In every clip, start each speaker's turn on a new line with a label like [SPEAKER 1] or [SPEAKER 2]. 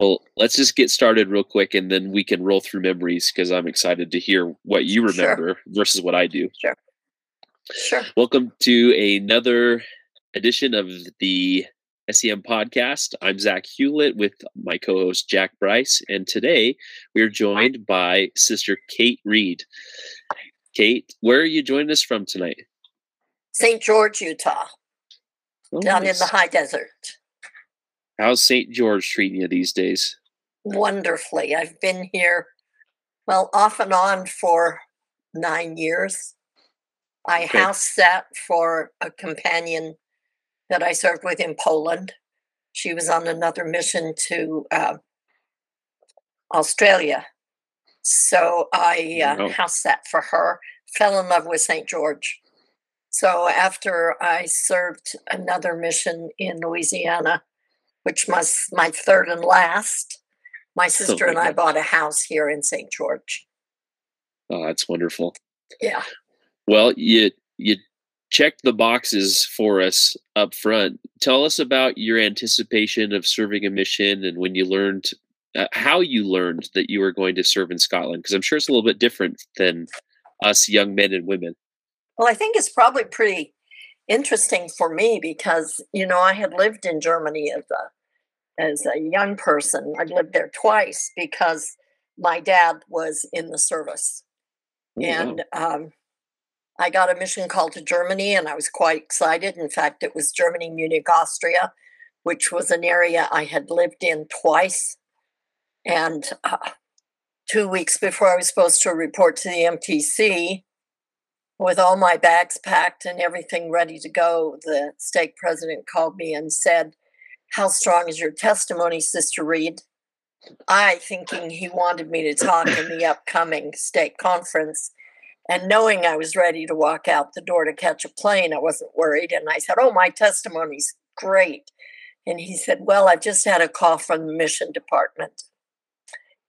[SPEAKER 1] Well, let's just get started real quick and then we can roll through memories because I'm excited to hear what you remember sure. versus what I do.
[SPEAKER 2] Sure. Sure.
[SPEAKER 1] Welcome to another edition of the SEM podcast. I'm Zach Hewlett with my co host Jack Bryce, and today we're joined by Sister Kate Reed. Kate, where are you joining us from tonight?
[SPEAKER 2] St. George, Utah, oh, down nice. in the high desert.
[SPEAKER 1] How's St. George treating you these days?
[SPEAKER 2] Wonderfully. I've been here, well, off and on for nine years. I okay. house sat for a companion that I served with in Poland. She was on another mission to uh, Australia. So I uh, oh. house sat for her, fell in love with St. George. So after I served another mission in Louisiana, which was my third and last, my sister oh and I bought a house here in St. George.
[SPEAKER 1] Oh, that's wonderful.
[SPEAKER 2] Yeah.
[SPEAKER 1] Well, you you checked the boxes for us up front. Tell us about your anticipation of serving a mission and when you learned uh, how you learned that you were going to serve in Scotland because I'm sure it's a little bit different than us young men and women.
[SPEAKER 2] Well, I think it's probably pretty interesting for me because you know I had lived in Germany as a as a young person. I lived there twice because my dad was in the service, oh, and um, I got a mission call to Germany and I was quite excited. In fact, it was Germany, Munich, Austria, which was an area I had lived in twice. And uh, two weeks before I was supposed to report to the MTC, with all my bags packed and everything ready to go, the stake president called me and said, How strong is your testimony, Sister Reed? I, thinking he wanted me to talk in the upcoming stake conference, and knowing I was ready to walk out the door to catch a plane, I wasn't worried. And I said, Oh, my testimony's great. And he said, Well, I've just had a call from the mission department.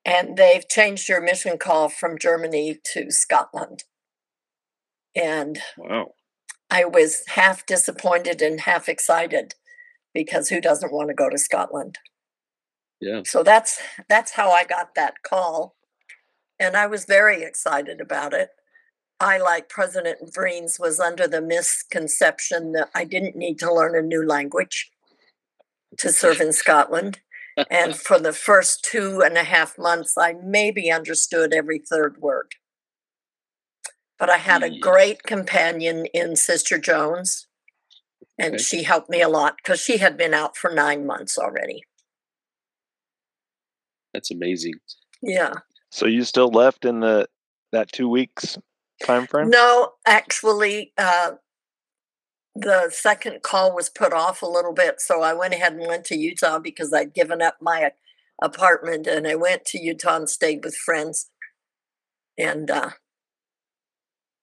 [SPEAKER 2] And they've changed your mission call from Germany to Scotland. And
[SPEAKER 1] wow.
[SPEAKER 2] I was half disappointed and half excited because who doesn't want to go to Scotland?
[SPEAKER 1] Yeah.
[SPEAKER 2] So that's that's how I got that call. And I was very excited about it. I, like President Vreens, was under the misconception that I didn't need to learn a new language to serve in Scotland. and for the first two and a half months, I maybe understood every third word. But I had a great companion in Sister Jones, and okay. she helped me a lot because she had been out for nine months already.
[SPEAKER 1] That's amazing.
[SPEAKER 2] Yeah.
[SPEAKER 3] So you still left in the that two weeks time frame?
[SPEAKER 2] No, actually, uh, the second call was put off a little bit, so I went ahead and went to Utah because I'd given up my apartment, and I went to Utah and stayed with friends, and uh,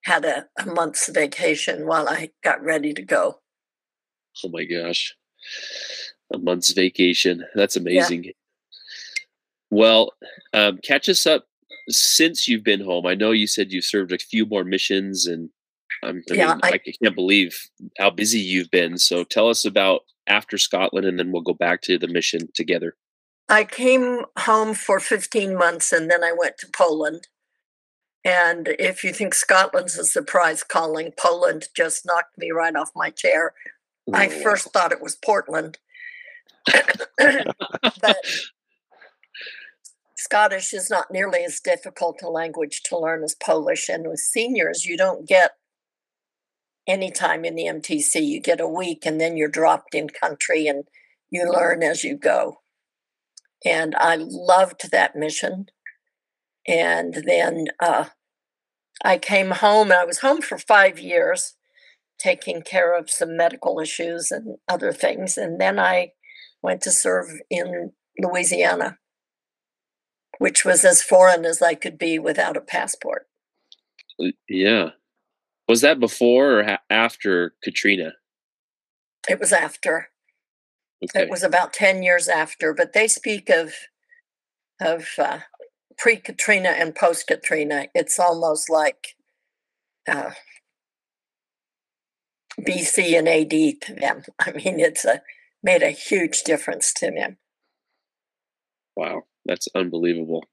[SPEAKER 2] had a, a month's vacation while I got ready to go.
[SPEAKER 1] Oh my gosh, a month's vacation! That's amazing. Yeah. Well, um, catch us up since you've been home, I know you said you've served a few more missions, and um, I, yeah, mean, I, I can't believe how busy you've been. So tell us about after Scotland, and then we'll go back to the mission together.
[SPEAKER 2] I came home for 15 months, and then I went to Poland. And if you think Scotland's a surprise calling, Poland just knocked me right off my chair. I first thought it was Portland. but Scottish is not nearly as difficult a language to learn as Polish. And with seniors, you don't get any time in the MTC. You get a week and then you're dropped in country and you learn as you go. And I loved that mission. And then uh, I came home. And I was home for five years, taking care of some medical issues and other things. And then I went to serve in Louisiana which was as foreign as I could be without a passport.
[SPEAKER 1] Yeah. Was that before or after Katrina?
[SPEAKER 2] It was after. Okay. It was about 10 years after, but they speak of of uh, pre-Katrina and post-Katrina. It's almost like uh, BC and AD to them. I mean, it's a made a huge difference to them.
[SPEAKER 1] Wow, that's unbelievable.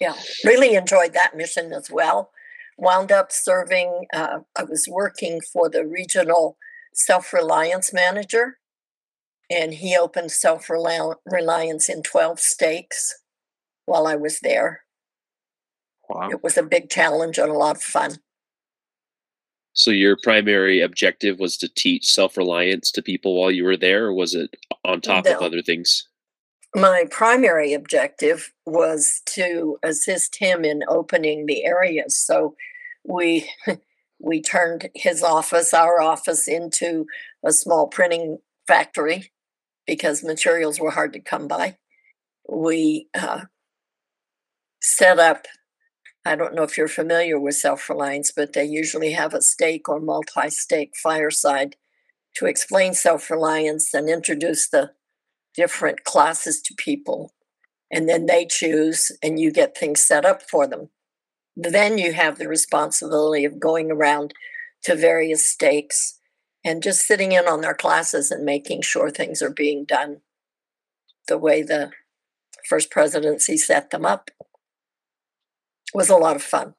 [SPEAKER 2] Yeah, really enjoyed that mission as well. Wound up serving, uh, I was working for the regional self reliance manager, and he opened self reliance in 12 states while I was there. Wow. It was a big challenge and a lot of fun.
[SPEAKER 1] So your primary objective was to teach self-reliance to people while you were there, or was it on top no. of other things?
[SPEAKER 2] My primary objective was to assist him in opening the areas. So we we turned his office, our office, into a small printing factory because materials were hard to come by. We uh, set up I don't know if you're familiar with self reliance, but they usually have a stake or multi stake fireside to explain self reliance and introduce the different classes to people. And then they choose, and you get things set up for them. Then you have the responsibility of going around to various stakes and just sitting in on their classes and making sure things are being done the way the first presidency set them up was a lot of fun.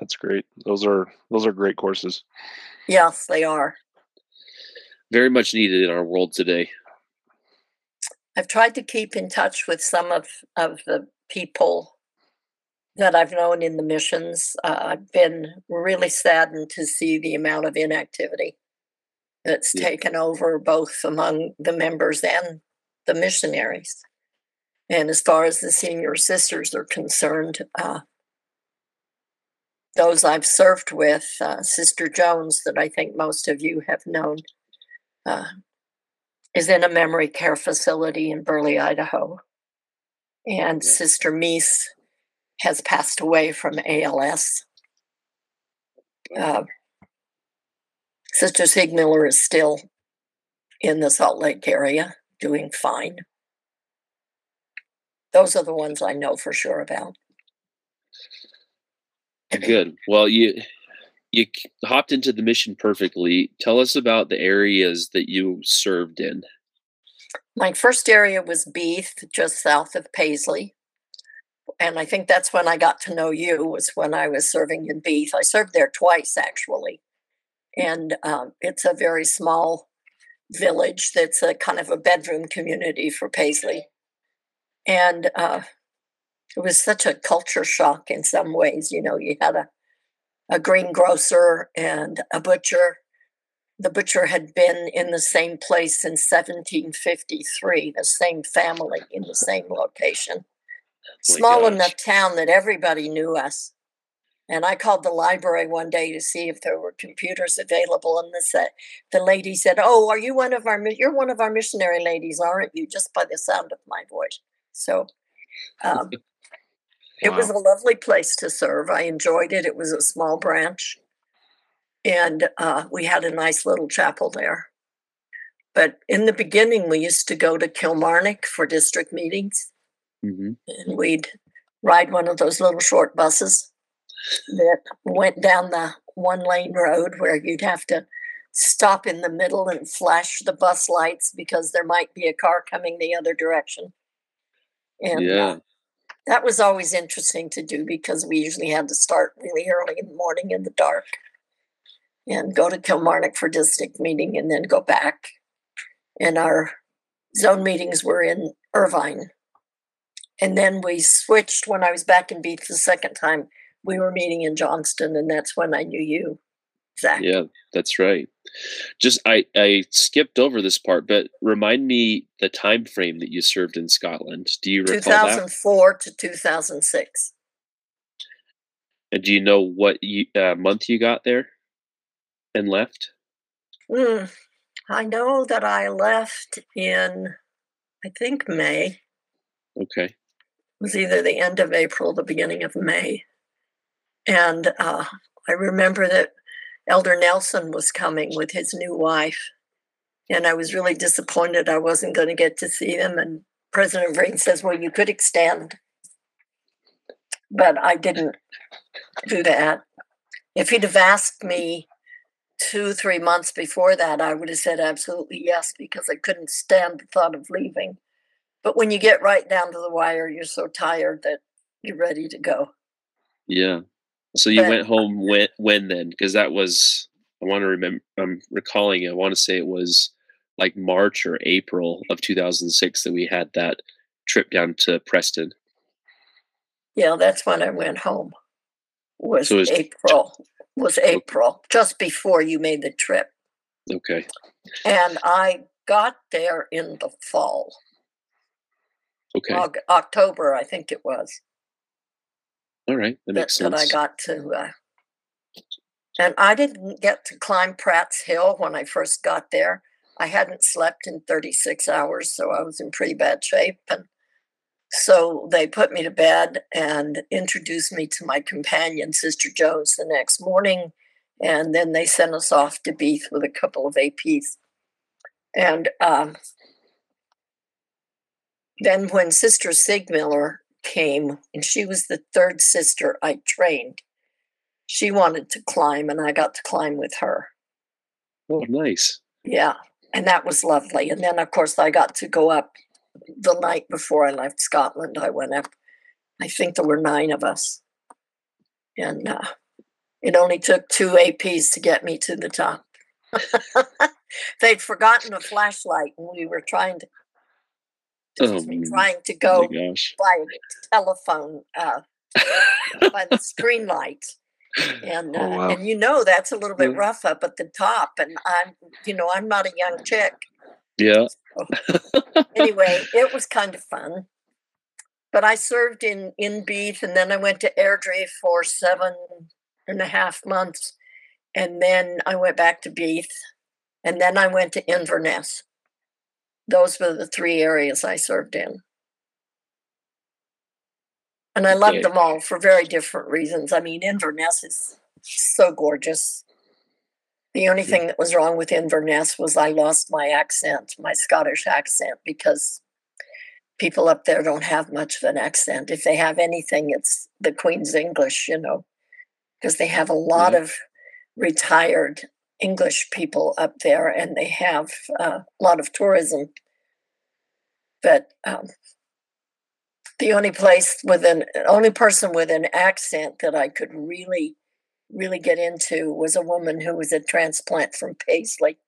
[SPEAKER 3] That's great. Those are those are great courses.
[SPEAKER 2] Yes, they are.
[SPEAKER 1] Very much needed in our world today.
[SPEAKER 2] I've tried to keep in touch with some of, of the people that I've known in the missions. Uh, I've been really saddened to see the amount of inactivity that's yeah. taken over both among the members and the missionaries. And as far as the senior sisters are concerned, uh, those I've served with, uh, Sister Jones, that I think most of you have known, uh, is in a memory care facility in Burley, Idaho. And Sister Meese has passed away from ALS. Uh, Sister Siegmiller is still in the Salt Lake area doing fine. Those are the ones I know for sure about.
[SPEAKER 1] Good. Well, you you hopped into the mission perfectly. Tell us about the areas that you served in.
[SPEAKER 2] My first area was Beith, just south of Paisley. And I think that's when I got to know you, was when I was serving in Beith. I served there twice, actually. And um, it's a very small village that's a kind of a bedroom community for Paisley. And uh, it was such a culture shock in some ways. You know, you had a, a greengrocer and a butcher. The butcher had been in the same place since 1753, the same family in the same location. Oh Small gosh. enough town that everybody knew us. And I called the library one day to see if there were computers available, and the the lady said, "Oh, are you one of our? You're one of our missionary ladies, aren't you?" Just by the sound of my voice. So, um, It was a lovely place to serve. I enjoyed it. It was a small branch, and uh, we had a nice little chapel there. But in the beginning, we used to go to Kilmarnock for district meetings, mm-hmm. and we'd ride one of those little short buses that went down the one lane road where you'd have to stop in the middle and flash the bus lights because there might be a car coming the other direction. And uh, yeah. Uh, that was always interesting to do because we usually had to start really early in the morning in the dark and go to Kilmarnock for district meeting and then go back. And our zone meetings were in Irvine. And then we switched when I was back in Beith the second time. We were meeting in Johnston, and that's when I knew you.
[SPEAKER 1] Yeah, that's right. Just I I skipped over this part, but remind me the time frame that you served in Scotland. Do you recall
[SPEAKER 2] 2004 that? to 2006.
[SPEAKER 1] And do you know what you, uh, month you got there and left?
[SPEAKER 2] Mm, I know that I left in, I think May.
[SPEAKER 1] Okay. It
[SPEAKER 2] was either the end of April, the beginning of May, and uh, I remember that Elder Nelson was coming with his new wife. And I was really disappointed I wasn't going to get to see them. And President Green says, Well, you could extend. But I didn't do that. If he'd have asked me two, three months before that, I would have said absolutely yes, because I couldn't stand the thought of leaving. But when you get right down to the wire, you're so tired that you're ready to go.
[SPEAKER 1] Yeah. So you
[SPEAKER 2] But-
[SPEAKER 1] went home when when then? Because that was I want to remember. I'm recalling. I want to say it was like March or April of 2006 that we had that trip down to Preston.
[SPEAKER 2] Yeah, that's when I went home. Was
[SPEAKER 1] So it was-
[SPEAKER 2] April. Was April just before you made the trip,
[SPEAKER 1] Okay.
[SPEAKER 2] and I got there in the fall,
[SPEAKER 1] Okay.
[SPEAKER 2] October, I think it was.
[SPEAKER 1] All right. That
[SPEAKER 2] that,
[SPEAKER 1] makes
[SPEAKER 2] that I got to. Uh, and I didn't get to climb Pratt's Hill when I first got there. I hadn't slept in 36 hours, so I was in pretty bad shape. And so they put me to bed and introduced me to my companion, Sister Jones, the next morning. And then they sent us off to Beith with a couple of APs. And um, then when Sister Sigmiller came, and she was the third sister I trained, she wanted to climb, and I got to climb with her.
[SPEAKER 1] Oh, nice.
[SPEAKER 2] Yeah, and that was lovely. And then, of course, I got to go up the night before I left Scotland. I went up, I think there were nine of us. And uh, it only took two APs to get me to the top. They'd forgotten a flashlight, and we were trying to,
[SPEAKER 1] Oh,
[SPEAKER 2] trying to
[SPEAKER 1] Oh
[SPEAKER 2] go by telephone uh, by the screen light. And uh,
[SPEAKER 3] Oh, wow.
[SPEAKER 2] and you know that's a little bit rough up at the top, and I'm you know I'm not a young chick.
[SPEAKER 1] Yeah.
[SPEAKER 2] Anyway, it was kind of fun. But I served in in Beith, and then I went to Airdrie for seven and a half months, and then I went back to Beith, and then I went to Inverness. Those were the three areas I served in. And I loved them all for very different reasons. I mean, Inverness is so gorgeous. The only thing that was wrong with Inverness was I lost my accent, my Scottish accent, because people up there don't have much of an accent. If they have anything, it's the Queen's English, you know, because they have a lot mm-hmm. of retired English people up there and they have uh, a lot of tourism. But um, the only place with an only person with an accent that I could really, really get into was a woman who was a transplant from Paisley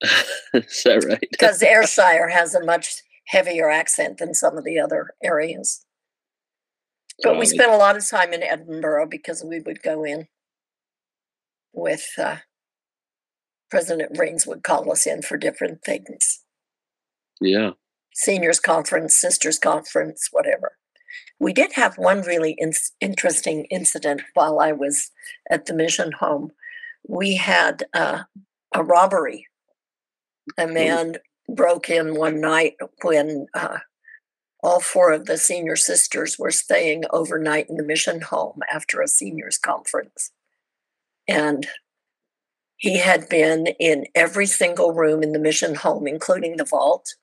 [SPEAKER 1] Is that right?
[SPEAKER 2] because Ayrshire has a much heavier accent than some of the other areas. But
[SPEAKER 1] Oh,
[SPEAKER 2] we spent a lot of time in Edinburgh because we would go in with uh, President Rains would call us in for different things
[SPEAKER 1] Yeah.
[SPEAKER 2] seniors conference, sisters conference, whatever. We did have one really in- interesting incident while I was at the mission home. We had uh, a robbery. A man broke in one night when uh, all four of the senior sisters were staying overnight in the mission home after a seniors conference. And he had been in every single room in the mission home, including the vault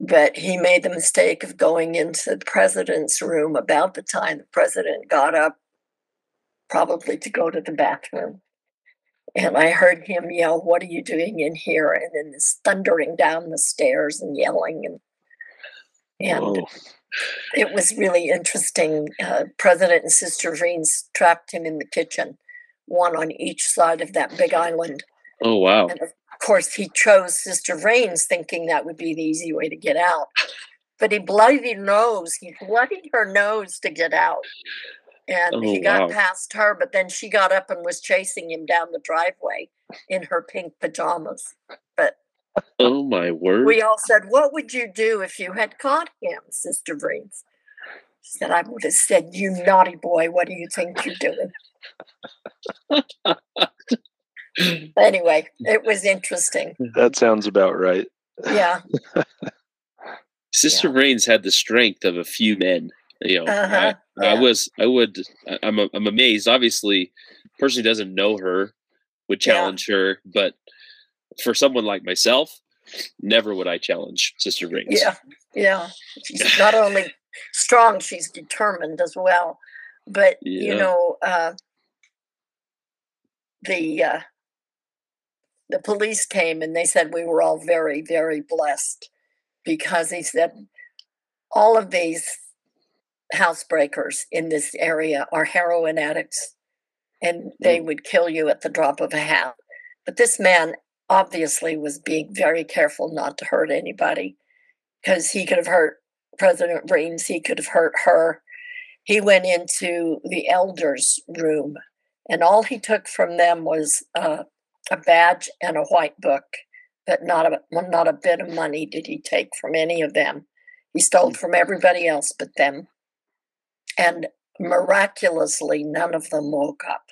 [SPEAKER 2] but he made the mistake of going into the president's room about the time the president got up, probably to go to the bathroom. And I heard him yell, What are you doing in here? And then this thundering down the stairs and yelling. And, and
[SPEAKER 3] Whoa.
[SPEAKER 2] it was really interesting. Uh, President and Sister Reens trapped him in the kitchen, one on each side of that big island.
[SPEAKER 1] Oh wow.
[SPEAKER 2] And of course, he chose Sister Rains, thinking that would be the easy way to get out. But he her nose. He bloodied her nose to get out. And he
[SPEAKER 1] Oh,
[SPEAKER 2] got
[SPEAKER 1] wow.
[SPEAKER 2] past her, but then she got up and was chasing him down the driveway in her pink pajamas.
[SPEAKER 1] But oh my word.
[SPEAKER 2] We all said, What would you do if you had caught him, Sister Rains? She said, I would have said, You naughty boy, what do you think you're doing? anyway, it was interesting.
[SPEAKER 3] That sounds about right.
[SPEAKER 2] Yeah.
[SPEAKER 1] Sister Rains had the strength of a few men. You know,
[SPEAKER 2] Uh-huh,
[SPEAKER 1] I, I was, I would, I- I'm, I'm amazed. Obviously, person who doesn't know her would
[SPEAKER 2] Yeah.
[SPEAKER 1] challenge her, but for someone like myself, never would I challenge Sister Rains.
[SPEAKER 2] Yeah, yeah. She's not only strong, she's determined as well. But you know, uh, the uh, the police came and they said we were all very, very blessed because he said all of these housebreakers in this area are heroin addicts and they mm. would kill you at the drop of a hat. But this man obviously was being very careful not to hurt anybody because he could have hurt President Reams, he could have hurt her. He went into the elders' room, and all he took from them was uh, a badge and a white book, but not a not a bit of money did he take from any of them. He stole from everybody else but them, and miraculously, none of them woke up,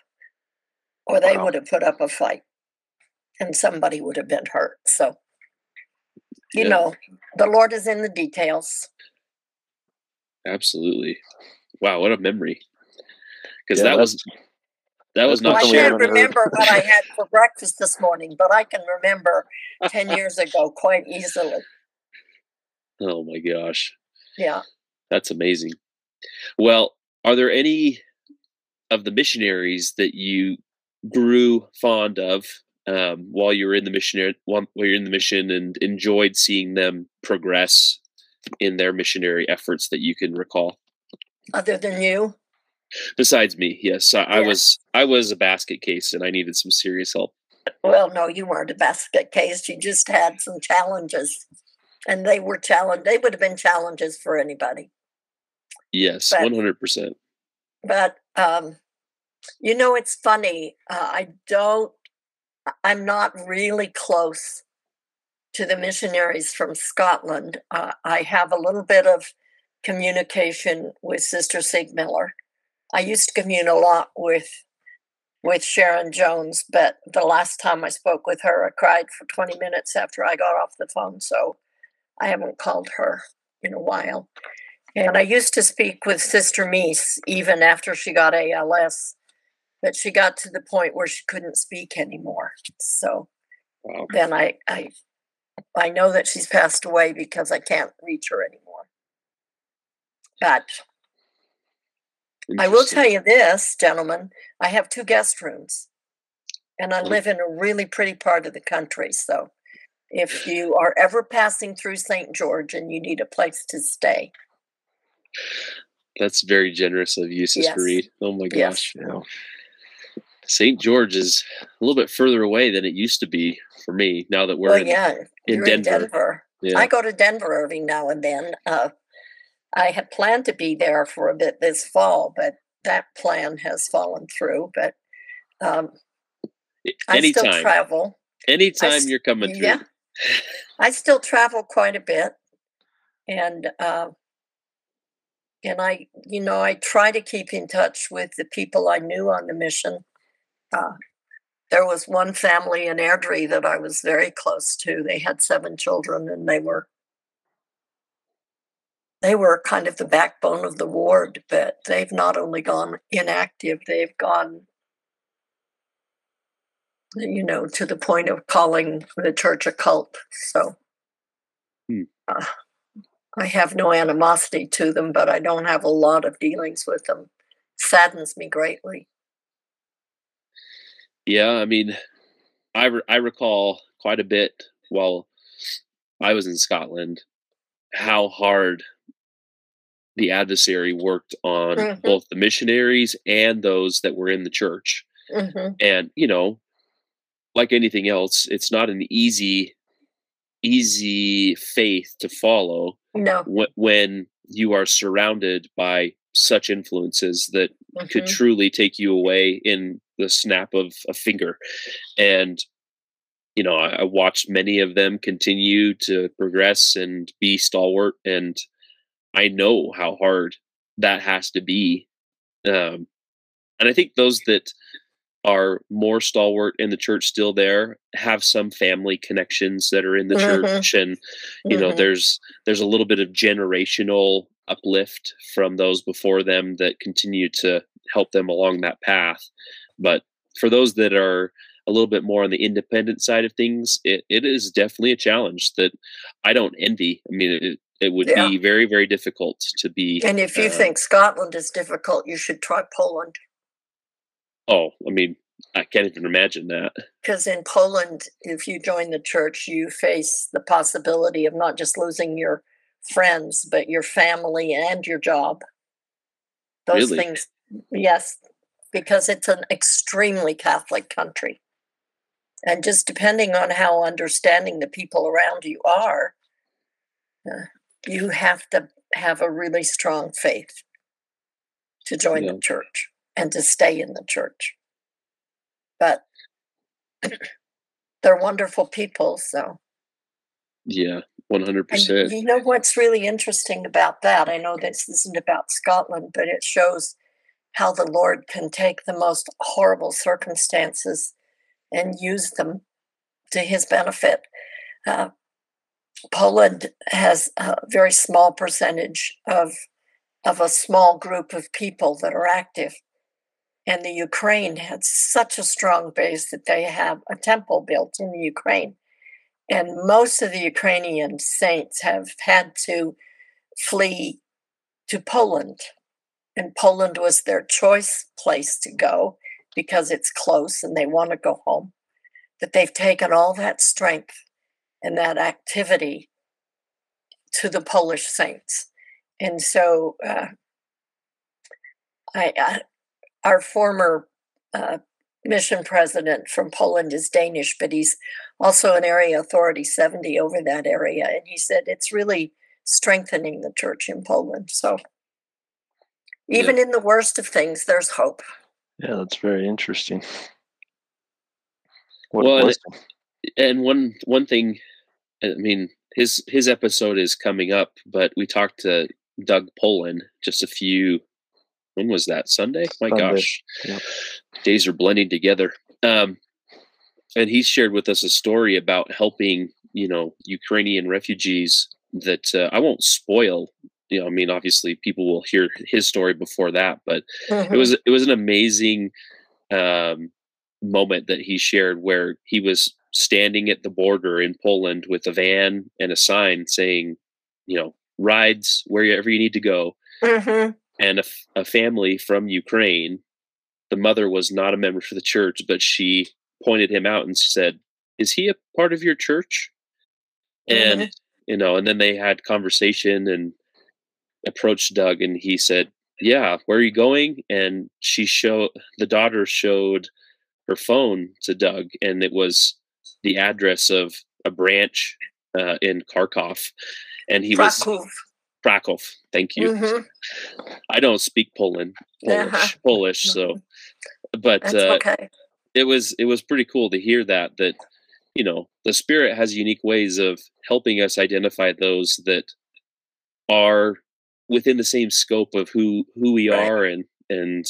[SPEAKER 2] or they wow. would have put up a fight, and somebody would have been hurt. So, you yeah. know, the Lord is in the details.
[SPEAKER 1] Absolutely. Wow, what a memory. Because yeah, that was that was
[SPEAKER 2] not.
[SPEAKER 1] I
[SPEAKER 2] can't remember what I had for breakfast this morning, but I can remember ten years ago quite easily.
[SPEAKER 1] Oh my gosh!
[SPEAKER 2] Yeah,
[SPEAKER 1] that's amazing. Well, are there any of the missionaries that you grew fond of um, while you were in the missionary while you're in the mission and enjoyed seeing them progress in their missionary efforts that you can recall?
[SPEAKER 2] Other than you?
[SPEAKER 1] Besides me, yes. I, I was I was a basket case and I needed some serious help.
[SPEAKER 2] Well, no, you weren't a basket case. You just had some challenges. And they were challenge they would have been challenges for anybody.
[SPEAKER 1] Yes, one hundred percent.
[SPEAKER 2] But um, you know, it's funny. Uh, I don't. I'm not really close to the missionaries from Scotland. Uh, I have a little bit of communication with Sister Siegmiller. I used to commune a lot with with Sharon Jones, but the last time I spoke with her, I cried for 20 minutes after I got off the phone. So I haven't called her in a while. And I used to speak with Sister Meese even after she got ALS, but she got to the point where she couldn't speak anymore. So then I, I I know that she's passed away because I can't reach her anymore. But I will tell you this, gentlemen, I have two guest rooms and I live in a really pretty part of the country. So if you are ever passing through St. George and you need a place to stay,
[SPEAKER 1] that's very generous of you, Sister yes. Reed. Oh my gosh. Yes. St. George is a little bit further away than it used to be for me now that we're well, in, yeah, in Denver. in Denver.
[SPEAKER 2] Yeah. I go to Denver every now and then. Uh, I had planned to be there for a bit this fall, but that plan has fallen through. But um,
[SPEAKER 1] anytime,
[SPEAKER 2] I still travel.
[SPEAKER 1] Anytime I, you're coming through. Yeah,
[SPEAKER 2] I still travel quite a bit, and uh, and I, you know, I try to keep in touch with the people I knew on the mission. Uh, there was one family in Airdrie that I was very close to. They had seven children, and they were they were kind of the backbone of the ward, but they've not only gone inactive, they've gone, you know, to the point of calling the church a cult. So hmm. uh, I have no animosity to them, but I don't have a lot of dealings with them. Saddens me greatly.
[SPEAKER 1] Yeah, I mean, I re- I recall quite a bit while I was in Scotland how hard the adversary worked on mm-hmm. both the missionaries and those that were in the church. Mm-hmm. And, you know, like anything else, it's not an easy, easy faith to follow.
[SPEAKER 2] No.
[SPEAKER 1] when you are surrounded by such influences that mm-hmm. could truly take you away in the snap of a finger. And, you know, I, I watched many of them continue to progress and be stalwart and, I know how hard that has to be. Um, and I think those that are more stalwart in the church still there have some family connections that are in the mm-hmm. church and you mm-hmm. know there's there's a little bit of generational uplift from those before them that continue to help them along that path but for those that are a little bit more on the independent side of things it, it is definitely a challenge that i don't envy i mean it, it would yeah. be very very difficult to be
[SPEAKER 2] and if you uh, think scotland is difficult you should try poland
[SPEAKER 1] oh i mean I can't even imagine that.
[SPEAKER 2] Because in Poland, if you join the church, you face the possibility of not just losing your friends, but your family and your job. Those
[SPEAKER 1] Really?
[SPEAKER 2] things, yes, because it's an extremely Catholic country. And just depending on how understanding the people around you are, uh, you have to have a really strong faith to join
[SPEAKER 1] Yeah.
[SPEAKER 2] the church and to stay in the church. But they're wonderful people, so
[SPEAKER 1] Yeah, one hundred
[SPEAKER 2] and
[SPEAKER 1] percent.
[SPEAKER 2] you know what's really interesting about that? I know this isn't about Scotland, but it shows how the Lord can take the most horrible circumstances and use them to his benefit. Uh, Poland has a very small percentage of of a small group of people that are active. And the Ukraine had such a strong base that they have a temple built in the Ukraine. And most of the Ukrainian saints have had to flee to Poland. And Poland was their choice place to go because it's close and they want to go home. That they've taken all that strength and that activity to the Polish saints. And so uh, I, I, our former uh, mission president from Poland is Danish, but he's also an area authority 70 over that area. And he said it's really strengthening the church in Poland. So even in the worst of things, there's hope.
[SPEAKER 3] Yeah, that's very interesting. What
[SPEAKER 1] Well,
[SPEAKER 3] a
[SPEAKER 1] and one one thing, I mean, his his episode is coming up, but we talked to Doug Poland just a few. When was that Sunday? My
[SPEAKER 3] Sunday,
[SPEAKER 1] gosh,
[SPEAKER 3] yep.
[SPEAKER 1] days are blending together. Um, and he shared with us a story about helping, you know, Ukrainian refugees. That uh, I won't spoil. You know, I mean, obviously, people will hear his story before that, but
[SPEAKER 2] Mhm.
[SPEAKER 1] it was it was an amazing um, moment that he shared where he was standing at the border in Poland with a van and a sign saying, you know, rides wherever you need to go,
[SPEAKER 2] Mhm.
[SPEAKER 1] and a, f- a family from Ukraine. The mother was not a member for the church, but she pointed him out and said, "Is he a part of your church?" And you know, and then they had conversation and approached Doug, and he said, "Yeah, where are you going?" And she showed the daughter showed her phone to Doug, and it was the address of a branch uh, in Kharkov, and he was
[SPEAKER 2] Krakow.
[SPEAKER 1] Krakow. Thank you.
[SPEAKER 2] Mhm.
[SPEAKER 1] I don't speak Poland, Polish,
[SPEAKER 2] Uh-huh.
[SPEAKER 1] Polish, so but
[SPEAKER 2] That's
[SPEAKER 1] uh,
[SPEAKER 2] okay.
[SPEAKER 1] it was it was pretty cool to hear that that you know the spirit has unique ways of helping us identify those that are within the same scope of who who we
[SPEAKER 2] Right.
[SPEAKER 1] are and and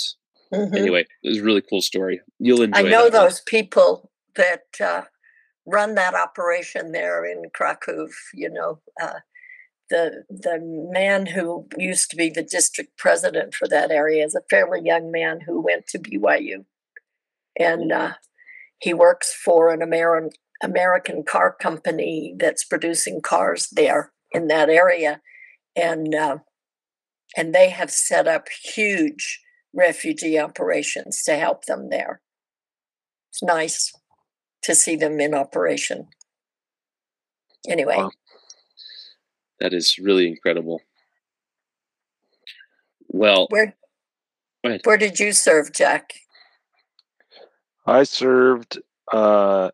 [SPEAKER 2] Mhm.
[SPEAKER 1] anyway it was a really cool story you'll enjoy
[SPEAKER 2] I know
[SPEAKER 1] one.
[SPEAKER 2] those people that uh, run that operation there in Krakow. You know, uh, the the man who used to be the district president for that area is a fairly young man who went to BYU, and uh, he works for an American American car company that's producing cars there in that area, and uh, and they have set up huge refugee operations to help them there. It's nice to see them in operation. Anyway,
[SPEAKER 1] Wow. that is really incredible well
[SPEAKER 2] where where did you serve, Jack?
[SPEAKER 3] I served. Uh,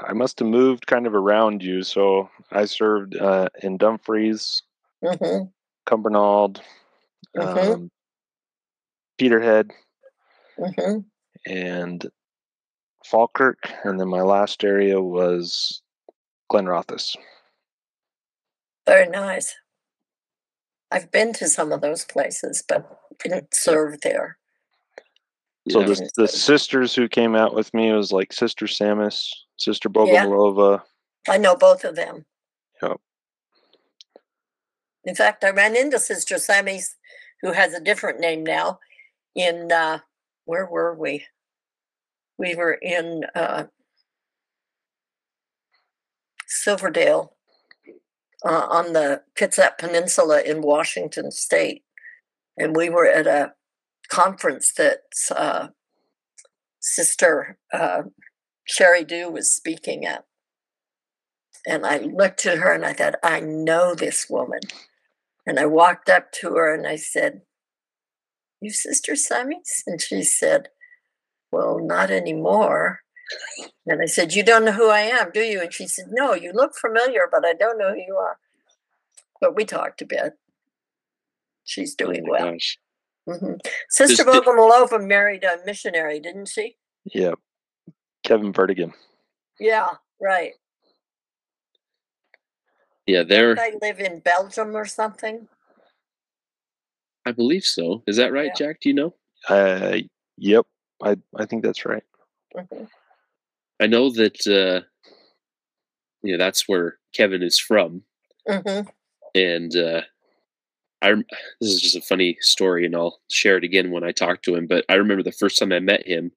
[SPEAKER 3] I must have moved kind of around you, so I served uh, in Dumfries,
[SPEAKER 2] hmm
[SPEAKER 3] Cumbernauld,
[SPEAKER 2] Mhm.
[SPEAKER 3] um, Peterhead,
[SPEAKER 2] hmm
[SPEAKER 3] and Falkirk, and then my last area was Glenrothes.
[SPEAKER 2] Very nice. I've been to some of those places, but didn't serve there.
[SPEAKER 3] So
[SPEAKER 1] yeah.
[SPEAKER 3] the the sisters who came out with me was like Sister Samus, Sister
[SPEAKER 2] Yeah.
[SPEAKER 3] Bogomolova.
[SPEAKER 2] I know both of them.
[SPEAKER 3] Yep.
[SPEAKER 2] In fact, I ran into Sister Sammy's, who has a different name now, in uh, where were we? We were in uh, Silverdale uh, on the Kitsap Peninsula in Washington State, and we were at a conference that uh, Sister uh, Sheri Dew was speaking at. And I looked at her and I thought, I know this woman. And I walked up to her and I said, You Sister Simons? And she said, Well, not anymore. And I said, You don't know who I am, do you? And she said, No, you look familiar, but I don't know who you are. But we talked a bit. She's
[SPEAKER 1] Oh
[SPEAKER 2] doing
[SPEAKER 1] my
[SPEAKER 2] well.
[SPEAKER 1] gosh.
[SPEAKER 2] hmm Sister Bogomolova married a missionary, didn't she?
[SPEAKER 3] Yep. Kevin Vertigan.
[SPEAKER 2] Yeah, right.
[SPEAKER 1] Yeah, they're.
[SPEAKER 2] They live in Belgium or something.
[SPEAKER 1] I believe so. Is that right,
[SPEAKER 2] Yeah.
[SPEAKER 1] Jack? Do you know?
[SPEAKER 3] Uh, yep. I I think that's right.
[SPEAKER 2] Mhm.
[SPEAKER 1] I know that. uh Yeah, that's where Kevin is from,
[SPEAKER 2] Mhm.
[SPEAKER 1] and uh I. This is just a funny story, and I'll share it again when I talk to him. But I remember the first time I met him,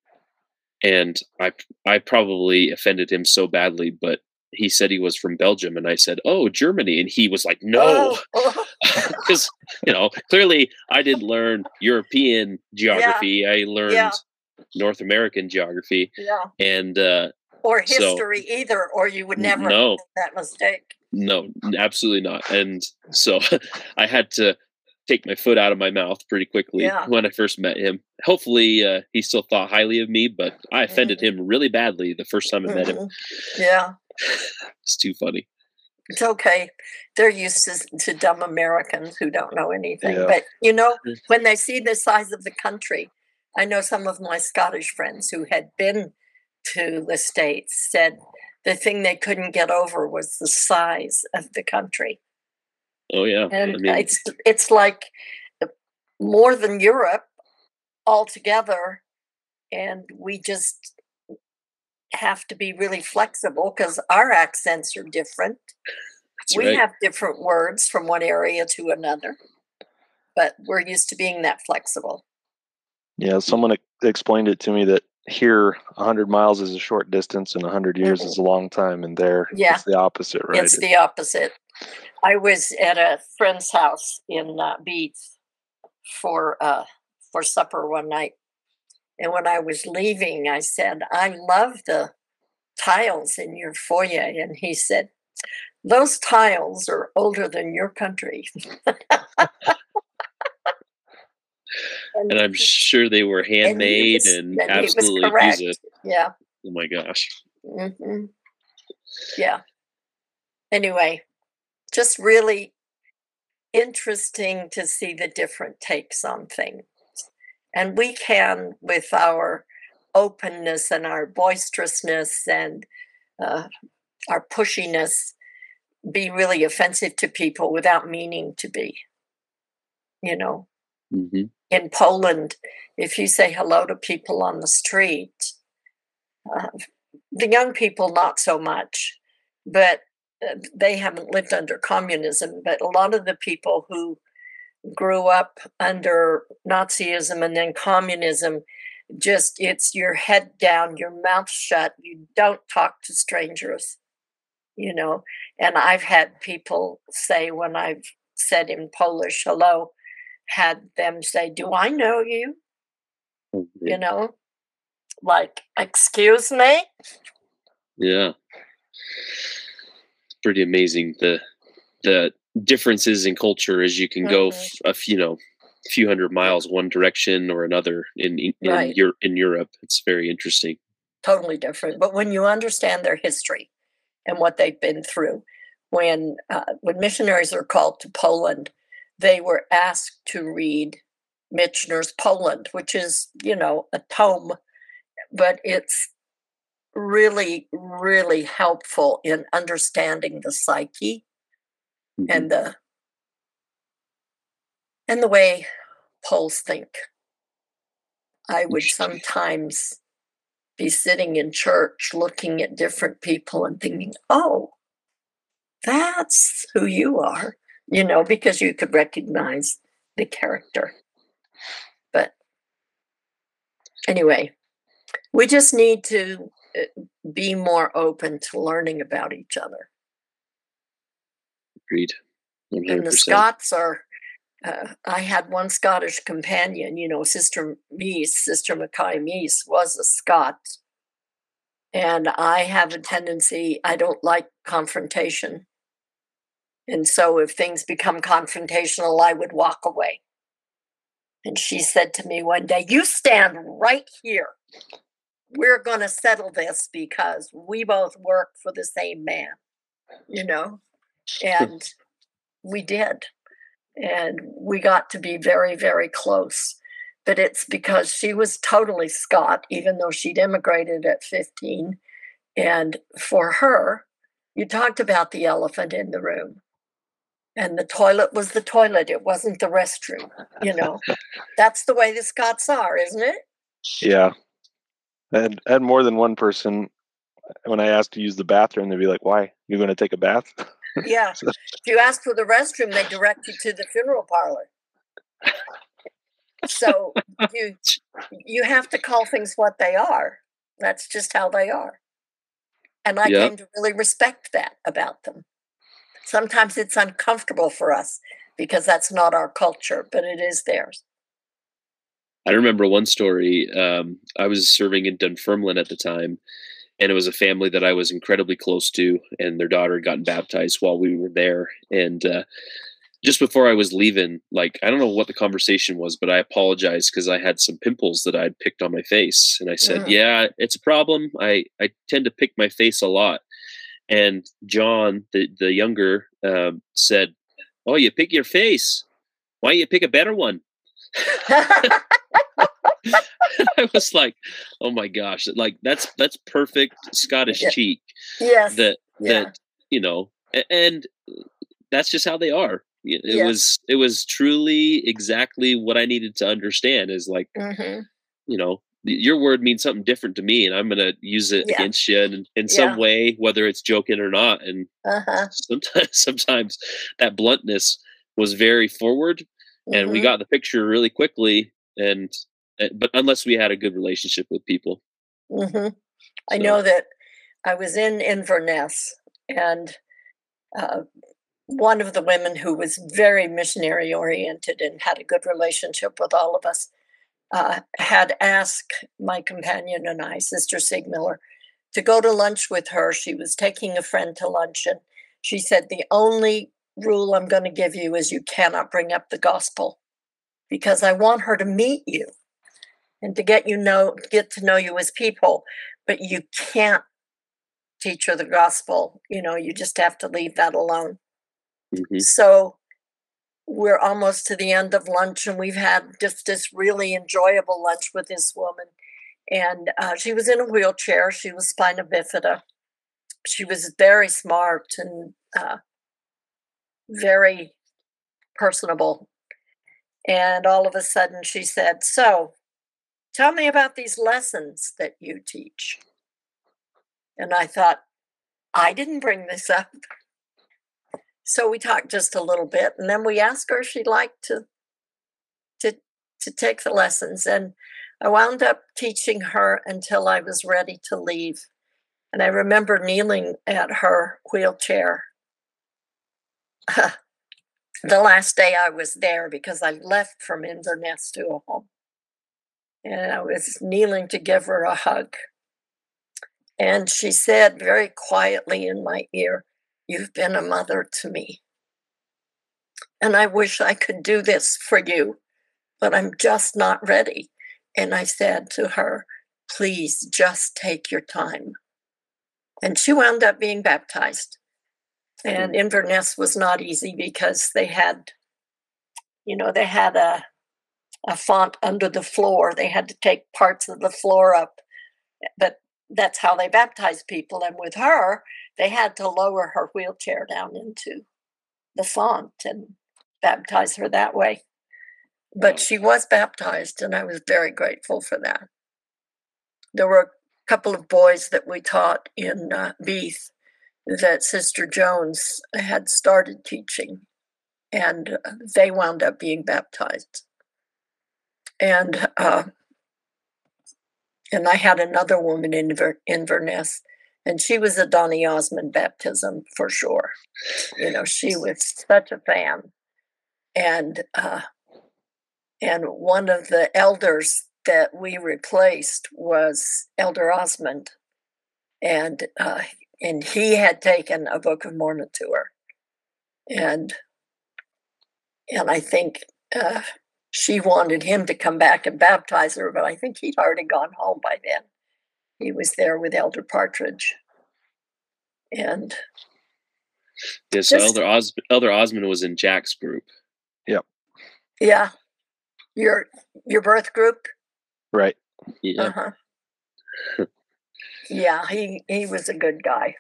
[SPEAKER 1] and I I probably offended him so badly, but he said he was from Belgium, and I said, "Oh, Germany," and he was like, "No."
[SPEAKER 2] Oh,
[SPEAKER 1] because you know clearly i did learn european geography i learned
[SPEAKER 2] Yeah.
[SPEAKER 1] North american geography
[SPEAKER 2] yeah.
[SPEAKER 1] and uh
[SPEAKER 2] Or
[SPEAKER 1] So-
[SPEAKER 2] history either, or you would never
[SPEAKER 1] no
[SPEAKER 2] make that mistake.
[SPEAKER 1] no absolutely not and so i had to take my foot out of my mouth pretty quickly
[SPEAKER 2] Yeah.
[SPEAKER 1] when i first met him hopefully uh, he still thought highly of me but i offended
[SPEAKER 2] Mm-hmm.
[SPEAKER 1] him really badly the first time i met him
[SPEAKER 2] Mhm. Yeah,
[SPEAKER 1] it's too funny
[SPEAKER 2] it's okay. They're used to, to dumb Americans who don't know anything.
[SPEAKER 3] Yeah.
[SPEAKER 2] But you know,
[SPEAKER 1] Mm.
[SPEAKER 2] when they see the size of the country, I know some of my Scottish friends who had been to the States said the thing they couldn't get over was the size of the country.
[SPEAKER 1] oh yeah
[SPEAKER 2] and
[SPEAKER 1] i mean
[SPEAKER 2] it's it's like more than Europe altogether, and we just have to be really flexible because our accents are different. we
[SPEAKER 1] right
[SPEAKER 2] have different words from one area to another, but we're used to being that flexible.
[SPEAKER 3] Yeah, someone explained it to me that here 100 miles is a short distance and 100 years
[SPEAKER 2] Mhm.
[SPEAKER 3] is a long time and there
[SPEAKER 2] Yeah.
[SPEAKER 3] it's the opposite right
[SPEAKER 2] It's the opposite. I was at a friend's house in uh, Beith for uh, for supper one night, and when I was leaving, I said, "I love the tiles in your foyer," and he said, "Those tiles are older than your country."
[SPEAKER 1] and i'm sure they were
[SPEAKER 2] and
[SPEAKER 1] handmade
[SPEAKER 2] was-
[SPEAKER 1] and
[SPEAKER 2] and
[SPEAKER 1] absolutely use it
[SPEAKER 2] Yeah.
[SPEAKER 1] oh my gosh
[SPEAKER 2] Mm-hmm. Yeah. Anyway, just really interesting to see the different takes on things. And we can, with our openness and our boisterousness and uh, our pushiness, be really offensive to people without meaning to be. You know,
[SPEAKER 1] hmm
[SPEAKER 2] in Poland, if you say hello to people on the street, uh, the young people not so much, but uh, they haven't lived under communism. But a lot of the people who grew up under Nazism and then communism, just it's your head down, your mouth shut. You don't talk to strangers, you know. And I've had people say when I've said in Polish hello, had them say, "Do I know you?" You know, like, "Excuse me."
[SPEAKER 1] Yeah. It's pretty amazing the the differences in culture as you can go
[SPEAKER 2] Mhm.
[SPEAKER 1] f- a few, you know, a few hundred miles one direction or another in in, in,
[SPEAKER 2] Right.
[SPEAKER 1] Europe, in Europe. It's very interesting.
[SPEAKER 2] totally different. But when you understand their history and what they've been through, when uh, when missionaries are called to Poland, they were asked to read Michener's Poland, which is you know a tome, but it's really really helpful in understanding the psyche
[SPEAKER 1] Mhm.
[SPEAKER 2] and the and the way Poles think. I would sometimes be sitting in church looking at different people and thinking, oh, that's who you are, you know, because you could recognize the character. But anyway, we just need to uh, be more open to learning about each other.
[SPEAKER 1] Agreed. One
[SPEAKER 2] and the. Scots are uh, I had one Scottish companion, you know, Sister Meese, Sister Mackay Meese was a Scot. And I have a tendency, I don't like confrontation. And so if things become confrontational, I would walk away. And she said to me one day, You stand right here. We're going to settle this because we both work for the same man, you know? And we did. And we got to be very, very close. But it's because she was totally Scot, even though she'd immigrated at 15. And for her, you talked about the elephant in the room and the toilet was the toilet it wasn't the restroom you know? That's the way the scots are isn't it?
[SPEAKER 3] Yeah. And and more than one person when i asked to use the bathroom they'd be like why? You're going to take a bath?
[SPEAKER 2] Yeah. If you ask for the restroom they direct you to the funeral parlor. So you you have to call things what they are. That's just how they are. And i yep. came to really respect that about them sometimes it's uncomfortable for us because that's not our culture, but it is theirs.
[SPEAKER 1] I remember one story. Um, I was serving in Dunfermline at the time, and it was a family that I was incredibly close to, and their daughter had gotten baptized while we were there. And uh, just before I was leaving, like I don't know what the conversation was, but I apologized because I had some pimples that I had picked on my face, and I said, mm. "Yeah, it's a problem. I I tend to pick my face a lot." And John, the the younger, um, said, "Oh, you pick your face. Why don't you pick a better one?" I was like, "Oh my gosh! Like that's that's perfect Scottish yeah. cheek."
[SPEAKER 2] Yes.
[SPEAKER 1] That yeah. that you know, and that's just how they are. It yes. was it was truly exactly what I needed to understand. Is like, mm-hmm. you know, your word means something different to me and i'm going to use it yeah. against you in, in yeah. some way whether it's joking or not and uh-huh. sometimes sometimes that bluntness was very forward mm-hmm. and we mm-hmm. got the picture really quickly and eh, but unless we had a good relationship with people
[SPEAKER 2] mm-hmm. i know that i was in inverness and uh, one of the women who was very missionary oriented and had a good relationship with all of us uh, had asked my companion and I, Sister Sigmiller, to go to lunch with her. She was taking a friend to lunch, and she said, The only rule I'm going to give you is you cannot bring up the gospel because I want her to meet you and to get you know get to know you as people but you can't teach her the gospel you know you just have to leave that alone mm-hmm. so we're almost to the end of lunch and we've had just this really enjoyable lunch with this woman. And uh, she was in a wheelchair she was spina bifida. She was very smart and uh, very personable. And all of a sudden she said so tell me about these lessons that you teach. And i thought i didn't bring this up so we talked just a little bit, and then we asked her if she'd like to to to take the lessons. And I wound up teaching her until I was ready to leave. And I remember kneeling at her wheelchair the last day I was there because I left from Inverness to a home. And I was kneeling to give her a hug. And she said very quietly in my ear, You've been a mother to me. And I wish I could do this for you, but I'm just not ready. And I said to her, Please just take your time. And she wound up being baptized. And mm. Inverness was not easy because they had, you know, they had a, a font under the floor. They had to take parts of the floor up. But that's how they baptized people. And with her, they had to lower her wheelchair down into the font and baptize her that way. But she was baptized, and I was very grateful for that. There were a couple of boys that we taught in uh, Beith that Sister Jones had started teaching, and uh, they wound up being baptized. And uh, and I had another woman in Inverness and she was a Donny Osmond baptism for sure. You know, she was such a fan. and uh, and one of the elders that we replaced was Elder Osmond, and uh, and he had taken a Book of Mormon to her, and and I think uh, she wanted him to come back and baptize her, but I think he'd already gone home by then. He was there with Elder Partridge, and
[SPEAKER 1] yeah. So Elder Os- Elder Osmond was in Jack's group.
[SPEAKER 3] Yep.
[SPEAKER 2] Yeah. Your your birth group.
[SPEAKER 3] Right.
[SPEAKER 1] Yeah.
[SPEAKER 2] Uh-huh. yeah, he he was a good guy.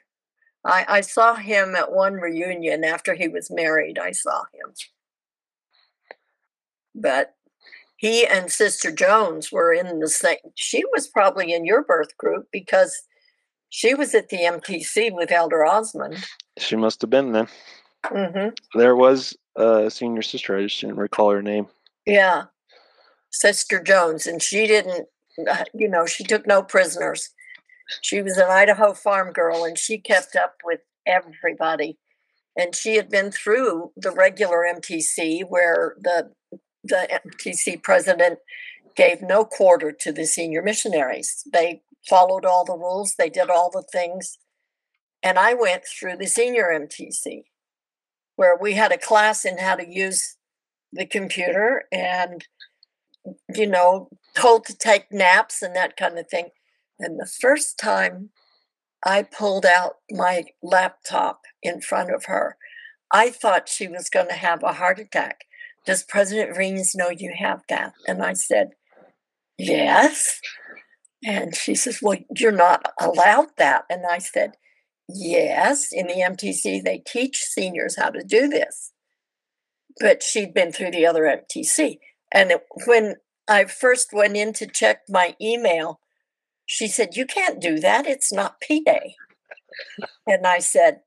[SPEAKER 2] I I saw him at one reunion after he was married. I saw him but he and Sister Jones were in the same. She was probably in your birth group because she was at the MTC with Elder Osmond.
[SPEAKER 3] She must have been then.
[SPEAKER 2] Mm-hmm.
[SPEAKER 3] There was a senior sister. I just didn't recall her name.
[SPEAKER 2] Yeah, Sister Jones, and she didn't. You know, she took no prisoners. She was an Idaho farm girl, and she kept up with everybody. And she had been through the regular MTC where the the MTC president gave no quarter to the senior missionaries. They followed all the rules, they did all the things. And I went through the senior MTC where we had a class in how to use the computer and, you know, told to take naps and that kind of thing. And the first time I pulled out my laptop in front of her, I thought she was going to have a heart attack does President Reams know you have that? And I said, Yes. And she says, Well, you're not allowed that. And I said, Yes. In the MTC, they teach seniors how to do this. But she'd been through the other MTC. And when I first went in to check my email, she said, You can't do that. It's not P Day. and I said,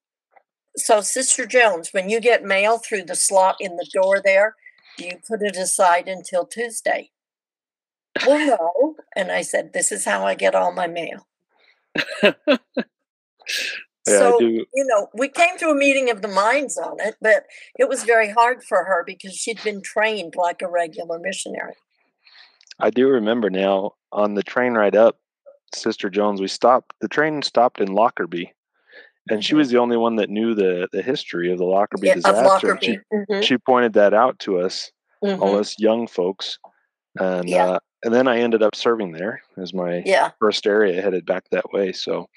[SPEAKER 2] So, Sister Jones, when you get mail through the slot in the door there, do you put it aside until Tuesday? well, no. And I said, This is how I get all my mail.
[SPEAKER 3] Yeah,
[SPEAKER 2] so, you know, we came to a meeting of the minds on it, but it was very hard for her because she'd been trained like a regular missionary.
[SPEAKER 3] I do remember now on the train ride up, Sister Jones, we stopped. The train stopped in Lockerbie, and she was the only one that knew the the history of the Lockerbie
[SPEAKER 2] Yeah,
[SPEAKER 3] disaster.
[SPEAKER 2] Lockerbie.
[SPEAKER 3] She, she pointed that out to us,
[SPEAKER 2] mhm.
[SPEAKER 3] all us young folks, and
[SPEAKER 2] Yeah.
[SPEAKER 3] uh, and then I ended up serving there as my
[SPEAKER 2] Yeah,
[SPEAKER 3] first area headed back that way. So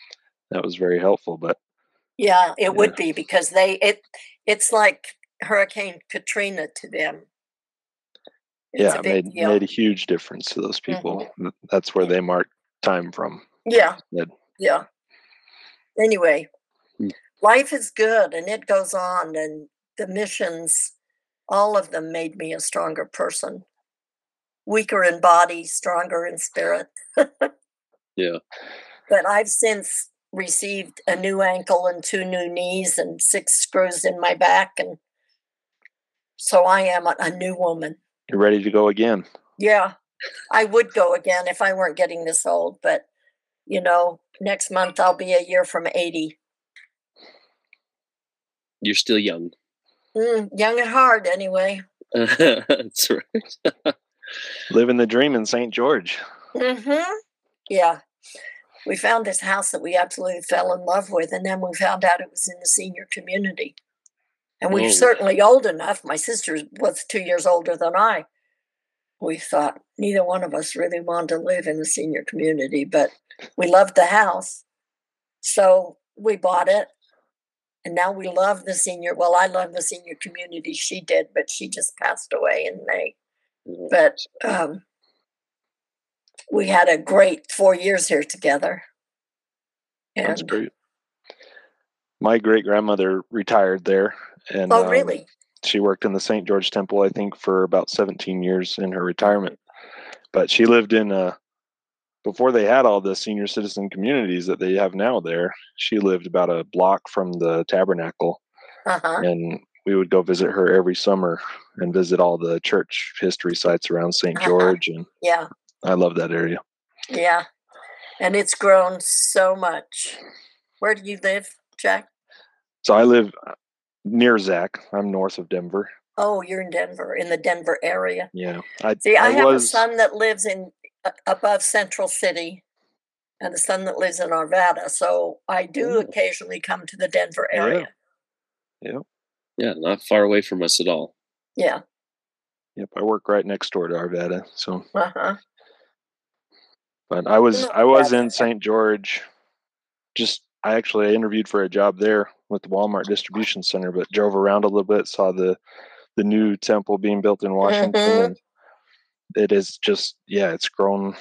[SPEAKER 3] that was very helpful. But
[SPEAKER 2] yeah, it
[SPEAKER 3] Yeah.
[SPEAKER 2] would be because they it it's like Hurricane Katrina to them. It's
[SPEAKER 3] yeah, it made
[SPEAKER 2] deal.
[SPEAKER 3] made a huge difference to those people. Th- That's where they mark time from.
[SPEAKER 2] Yeah. Yeah. Anyway,
[SPEAKER 1] Mm.
[SPEAKER 2] life is good and it goes on, and the missions, all of them made me a stronger person. Weaker in body, stronger in spirit.
[SPEAKER 1] Yeah.
[SPEAKER 2] But I've since received a new ankle and two new knees and six screws in my back. And so I am a, a new woman.
[SPEAKER 3] You're ready to go again.
[SPEAKER 2] Yeah, I would go again if I weren't getting this old, but you know, next month I'll be a year from 80.
[SPEAKER 1] You're still young.
[SPEAKER 2] Mm, young at heart, anyway.
[SPEAKER 1] That's right.
[SPEAKER 3] Living the dream in St. George.
[SPEAKER 2] hmm Yeah. We found this house that we absolutely fell in love with, and then we found out it was in the senior community. And we're
[SPEAKER 1] Oh.
[SPEAKER 2] certainly old enough. My sister was two years older than I. We thought neither one of us really wanted to live in the senior community, but we loved the house. So we bought it. And now we love the senior. Well, I love the senior community. She did, but she just passed away in May but um, we had a great four years here together.
[SPEAKER 3] That's great. My great grandmother retired there, and
[SPEAKER 2] oh,
[SPEAKER 3] um,
[SPEAKER 2] really?
[SPEAKER 3] she worked in the St. George Temple, I think, for about 17 years in her retirement. But she lived in a before they had all the senior citizen communities that they have now there. She lived about a block from the tabernacle,
[SPEAKER 2] Uh huh.
[SPEAKER 3] and we would go visit her every summer and visit all the church history sites around saint
[SPEAKER 2] Uh-huh.
[SPEAKER 3] George. And
[SPEAKER 2] Yeah,
[SPEAKER 3] I love that area.
[SPEAKER 2] yeah. And it's grown so much. Where do you live, Jack?
[SPEAKER 3] So I live uh, near Zach. I'm north of Denver,
[SPEAKER 2] Oh, you're in Denver, in the Denver area.
[SPEAKER 3] Yeah. I,
[SPEAKER 2] See, I,
[SPEAKER 3] I
[SPEAKER 2] have
[SPEAKER 3] was,
[SPEAKER 2] a son that lives in above Central City, and a son that lives in Arvada. So I do
[SPEAKER 1] Oh.
[SPEAKER 2] occasionally come to the Denver area.
[SPEAKER 3] Yeah.
[SPEAKER 2] area.
[SPEAKER 1] Yeah, not far away from us at all.
[SPEAKER 2] Yeah.
[SPEAKER 3] Yep, I work right next door to Arvada. So,
[SPEAKER 2] Uh huh.
[SPEAKER 3] but I was I was in St. George. Just I actually interviewed for a job there with the Walmart distribution center, but drove around a little bit, saw the the new temple being built in Washington,
[SPEAKER 2] Mhm.
[SPEAKER 3] and it is just yeah, it's grown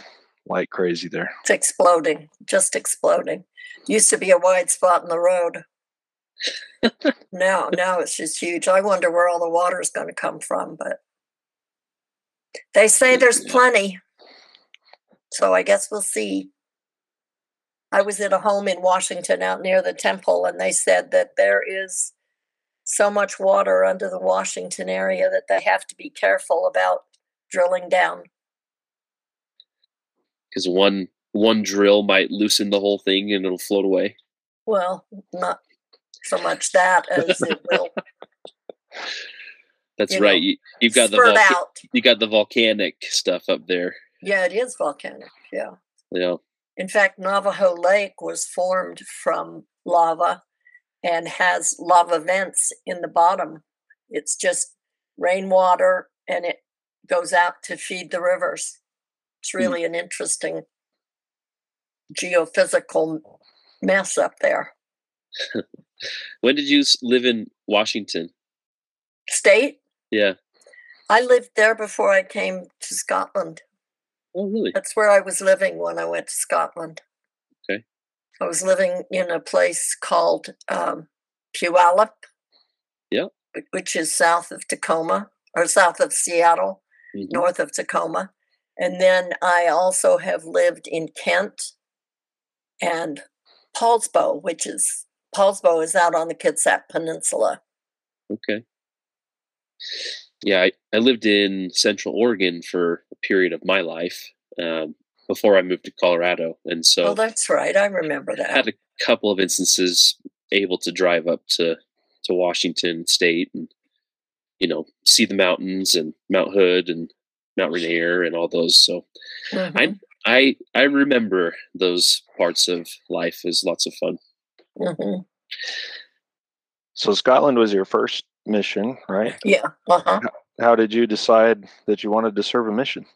[SPEAKER 3] like crazy there.
[SPEAKER 2] It's exploding, just exploding. Used to be a wide spot in the road. now, now it's just huge. I wonder where all the water is going to come from, but they say there's plenty. So I guess we'll see. I was at a home in Washington out near the temple, and they said that there is so much water under the Washington area that they have to be careful about drilling down.
[SPEAKER 1] Because one one drill might loosen the whole thing and it'll float away.
[SPEAKER 2] Well, not so much that as it will
[SPEAKER 1] That's
[SPEAKER 2] You
[SPEAKER 1] right.
[SPEAKER 2] know,
[SPEAKER 1] You, you've got the volca- you got the volcanic stuff up there.
[SPEAKER 2] Yeah, it is volcanic. Yeah.
[SPEAKER 1] Yeah.
[SPEAKER 2] In fact, Navajo Lake was formed from lava and has lava vents in the bottom. It's just rainwater and it goes out to feed the rivers. It's really an interesting geophysical mess up there.
[SPEAKER 1] When did you live in Washington?
[SPEAKER 2] State,
[SPEAKER 1] Yeah.
[SPEAKER 2] I lived there before I came to Scotland.
[SPEAKER 1] Oh, really?
[SPEAKER 2] That's where I was living when I went to Scotland.
[SPEAKER 1] Okay.
[SPEAKER 2] I was living in a place called um, Puyallup.
[SPEAKER 1] Yeah.
[SPEAKER 2] Which is south of Tacoma or south of Seattle,
[SPEAKER 1] Mhm.
[SPEAKER 2] north of Tacoma. And then I also have lived in Kent and Poulsbo, which is Poulsbo is out on the Kitsap Peninsula.
[SPEAKER 1] Okay. Yeah, I, I lived in Central Oregon for a period of my life um, before I moved to Colorado, and so
[SPEAKER 2] oh, that's right. I remember that.
[SPEAKER 1] I had a couple of instances able to drive up to to Washington State and you know see the mountains and Mount Hood and Mount Rainier and all those. So
[SPEAKER 2] Mhm,
[SPEAKER 1] I I remember those parts of life as lots of fun.
[SPEAKER 2] mhm.
[SPEAKER 3] So Scotland was your first mission, right?
[SPEAKER 2] Yeah. Uh-huh.
[SPEAKER 3] How did you decide that you wanted to serve a mission?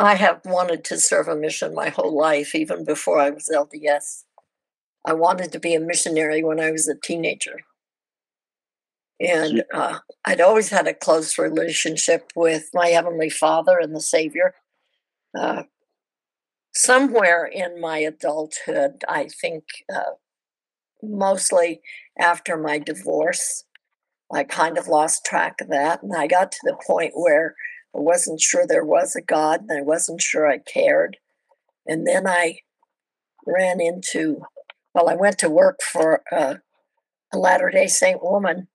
[SPEAKER 2] I have wanted to serve a mission my whole life, even before I was LDS. I wanted to be a missionary when I was a teenager. And uh, I'd always had a close relationship with my Heavenly Father and the Savior. Uh, somewhere in my adulthood, I think uh, mostly after my divorce, I kind of lost track of that. And I got to the point where I wasn't sure there was a God and I wasn't sure I cared. And then I ran into, well, I went to work for uh, a Latter day Saint woman.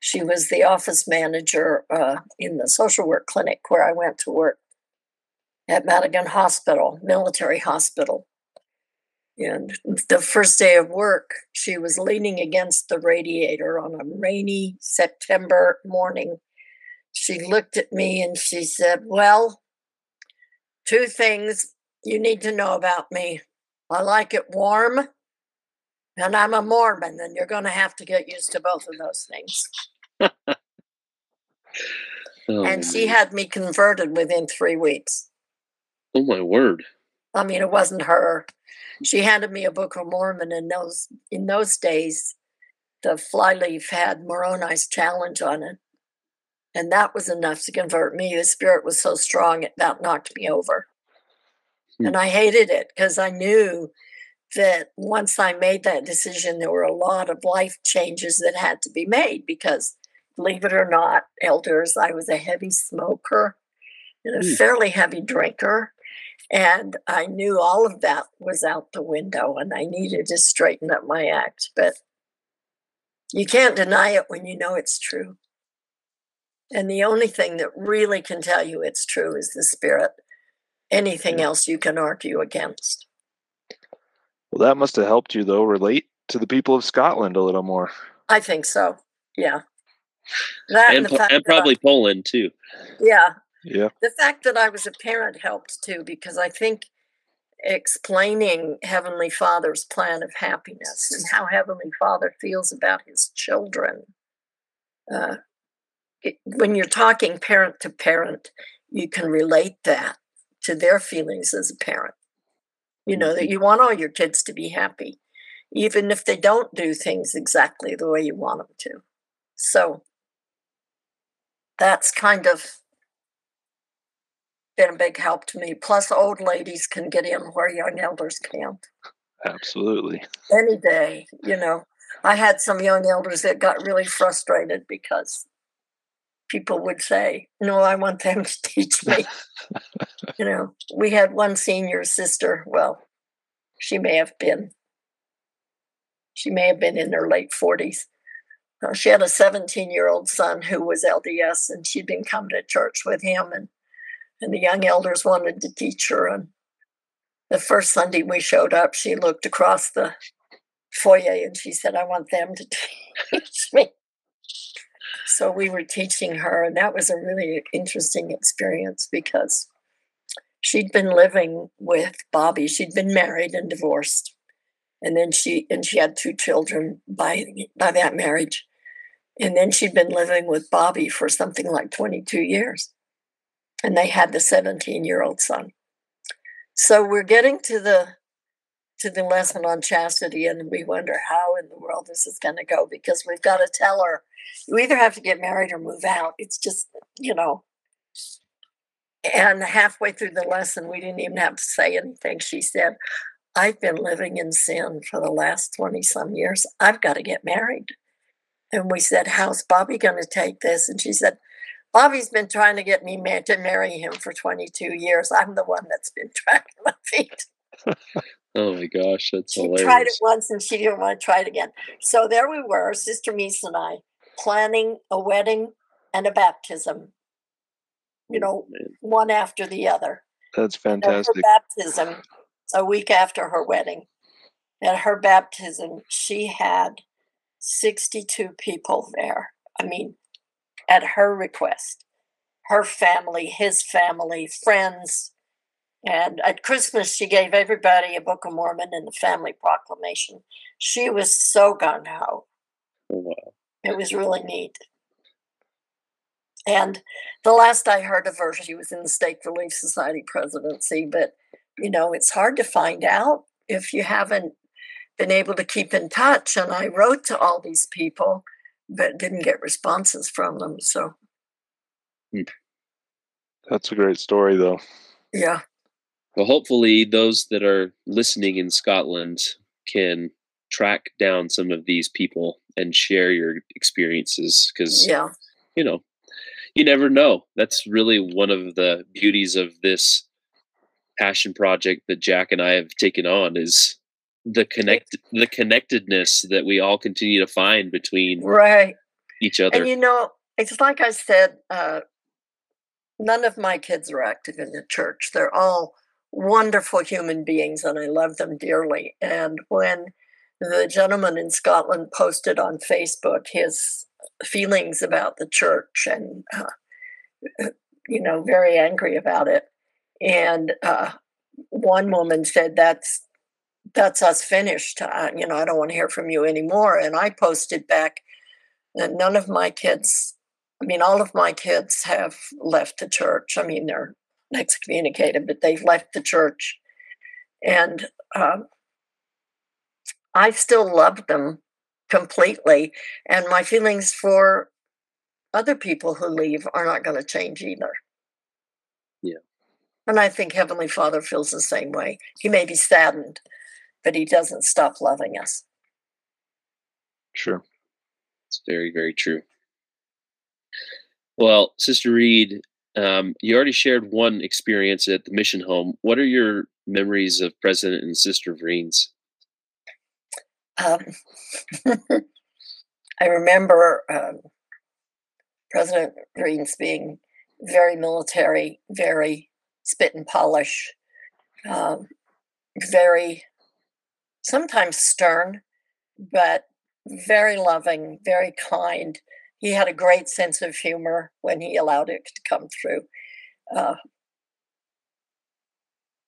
[SPEAKER 2] She was the office manager uh, in the social work clinic where I went to work at Madigan Hospital, military hospital. And the first day of work, she was leaning against the radiator on a rainy September morning she looked at me and she said, Well, two things you need to know about me. I like it warm, and I'm a Mormon, and you're going to have to get used to both of those things.
[SPEAKER 1] Oh,
[SPEAKER 2] and she had me converted within three weeks.
[SPEAKER 1] oh my word!
[SPEAKER 2] I mean, it wasn't her. She handed me a Book of Mormon, and those in those days, the flyleaf had Moroni's challenge on it. And that was enough to convert me. The spirit was so strong, it about knocked me over.
[SPEAKER 1] Hmm.
[SPEAKER 2] And I hated it because I knew that once I made that decision, there were a lot of life changes that had to be made because, believe it or not, elders, I was a heavy smoker and a
[SPEAKER 1] Hmm.
[SPEAKER 2] fairly heavy drinker. And I knew all of that was out the window and I needed to straighten up my act. But you can't deny it when you know it's true. And the only thing that really can tell you it's true is the spirit. Anything else you can argue against.
[SPEAKER 3] Well, that must have helped you though relate to the people of Scotland a little more.
[SPEAKER 2] I think so. Yeah. That
[SPEAKER 1] and,
[SPEAKER 2] and, the
[SPEAKER 1] and
[SPEAKER 2] that I-
[SPEAKER 1] probably Poland too.
[SPEAKER 2] yeah,
[SPEAKER 3] Yeah.
[SPEAKER 2] the fact that I was a parent helped too, because I think explaining Heavenly Father's plan of happiness and how Heavenly Father feels about his children. Uh, it, when you're talking parent to parent, you can relate that to their feelings as a parent. You know, that mm-hmm. you want all your kids to be happy, even if they don't do things exactly the way you want them to. So that's kind of been a big help to me. Plus, old ladies can get in where young elders can't
[SPEAKER 3] Absolutely.
[SPEAKER 2] any day. You know, I had some young elders that got really frustrated because people would say, No, I want them to teach me. you know, we had one senior sister, well, she may have been. She may have been in her late 40s. Uh, she had a 17 year old son who was LDS, and she'd been coming to church with him, and and the young elders wanted to teach her. And the first Sunday we showed up, she looked across the foyer and she said, I want them to teach me. So we were teaching her, and that was a really interesting experience because she'd been living with Bobby. She'd been married and divorced. And then she and she had two children by by that marriage. And then she'd been living with Bobby for something like 22 years and they had the 17 year old son so we're getting to the to the lesson on chastity and we wonder how in the world this is going to go because we've got to tell her you either have to get married or move out it's just you know and halfway through the lesson we didn't even have to say anything she said i've been living in sin for the last 20 some years i've got to get married and we said how's bobby going to take this and she said Bobby's been trying to get me ma- to marry him for 22 years. I'm the one that's been dragging my feet.
[SPEAKER 1] Oh my gosh, that's
[SPEAKER 2] She
[SPEAKER 1] hilarious.
[SPEAKER 2] tried it once and she didn't want to try it again. So there we were, Sister Mies and I, planning a wedding and a baptism, you mm, know,
[SPEAKER 1] Man.
[SPEAKER 2] one after the other.
[SPEAKER 3] That's
[SPEAKER 2] At her
[SPEAKER 3] fantastic.
[SPEAKER 2] baptism, a week after her wedding, at her baptism, she had 62 people there. I mean, at her request, her family, his family, friends. And at Christmas, she gave everybody a Book of Mormon and the family proclamation. She was so gung ho.
[SPEAKER 1] Wow.
[SPEAKER 2] It was really neat. And the last I heard of her, she was in the State Relief Society presidency. But, you know, it's hard to find out if you haven't been able to keep in touch. And I wrote to all these people, but didn't get responses from them. So, hmm.
[SPEAKER 3] That's a great story, though.
[SPEAKER 2] yeah.
[SPEAKER 1] Well, hopefully, those that are listening in Scotland can track down some of these people and share your experiences because,
[SPEAKER 2] Yeah.
[SPEAKER 1] you know, you never know. That's really one of the beauties of this passion project that Jack and I have taken on is the connect the connectedness that we all continue to find between
[SPEAKER 2] Right.
[SPEAKER 1] each other.
[SPEAKER 2] And you know, it's like I said, uh, none of my kids are active in the church. They're all wonderful human beings and I love them dearly. And when the gentleman in Scotland posted on Facebook his feelings about the church and, uh, you know, very angry about it. And uh, one woman said, That's that's us finished. Uh, you know, I don't want to hear from you anymore. And I posted back, and none of my kids, I mean, all of my kids have left the church. I mean, they're excommunicated, but they've left the church. And um, I still love them completely. And my feelings for other people who leave are not going to change either.
[SPEAKER 1] Yeah.
[SPEAKER 2] And I think Heavenly Father feels the same way. He may be saddened, but he doesn't stop loving us.
[SPEAKER 3] Sure.
[SPEAKER 1] It's very, very true. Well, Sister Reed, um, you already shared one experience at the mission home. What are your memories of President and Sister Vreens?
[SPEAKER 2] Um, I remember um, President Greens being very military, very spit and polish, um, very sometimes stern, but very loving, very kind, he had a great sense of humor when he allowed it to come through. Uh,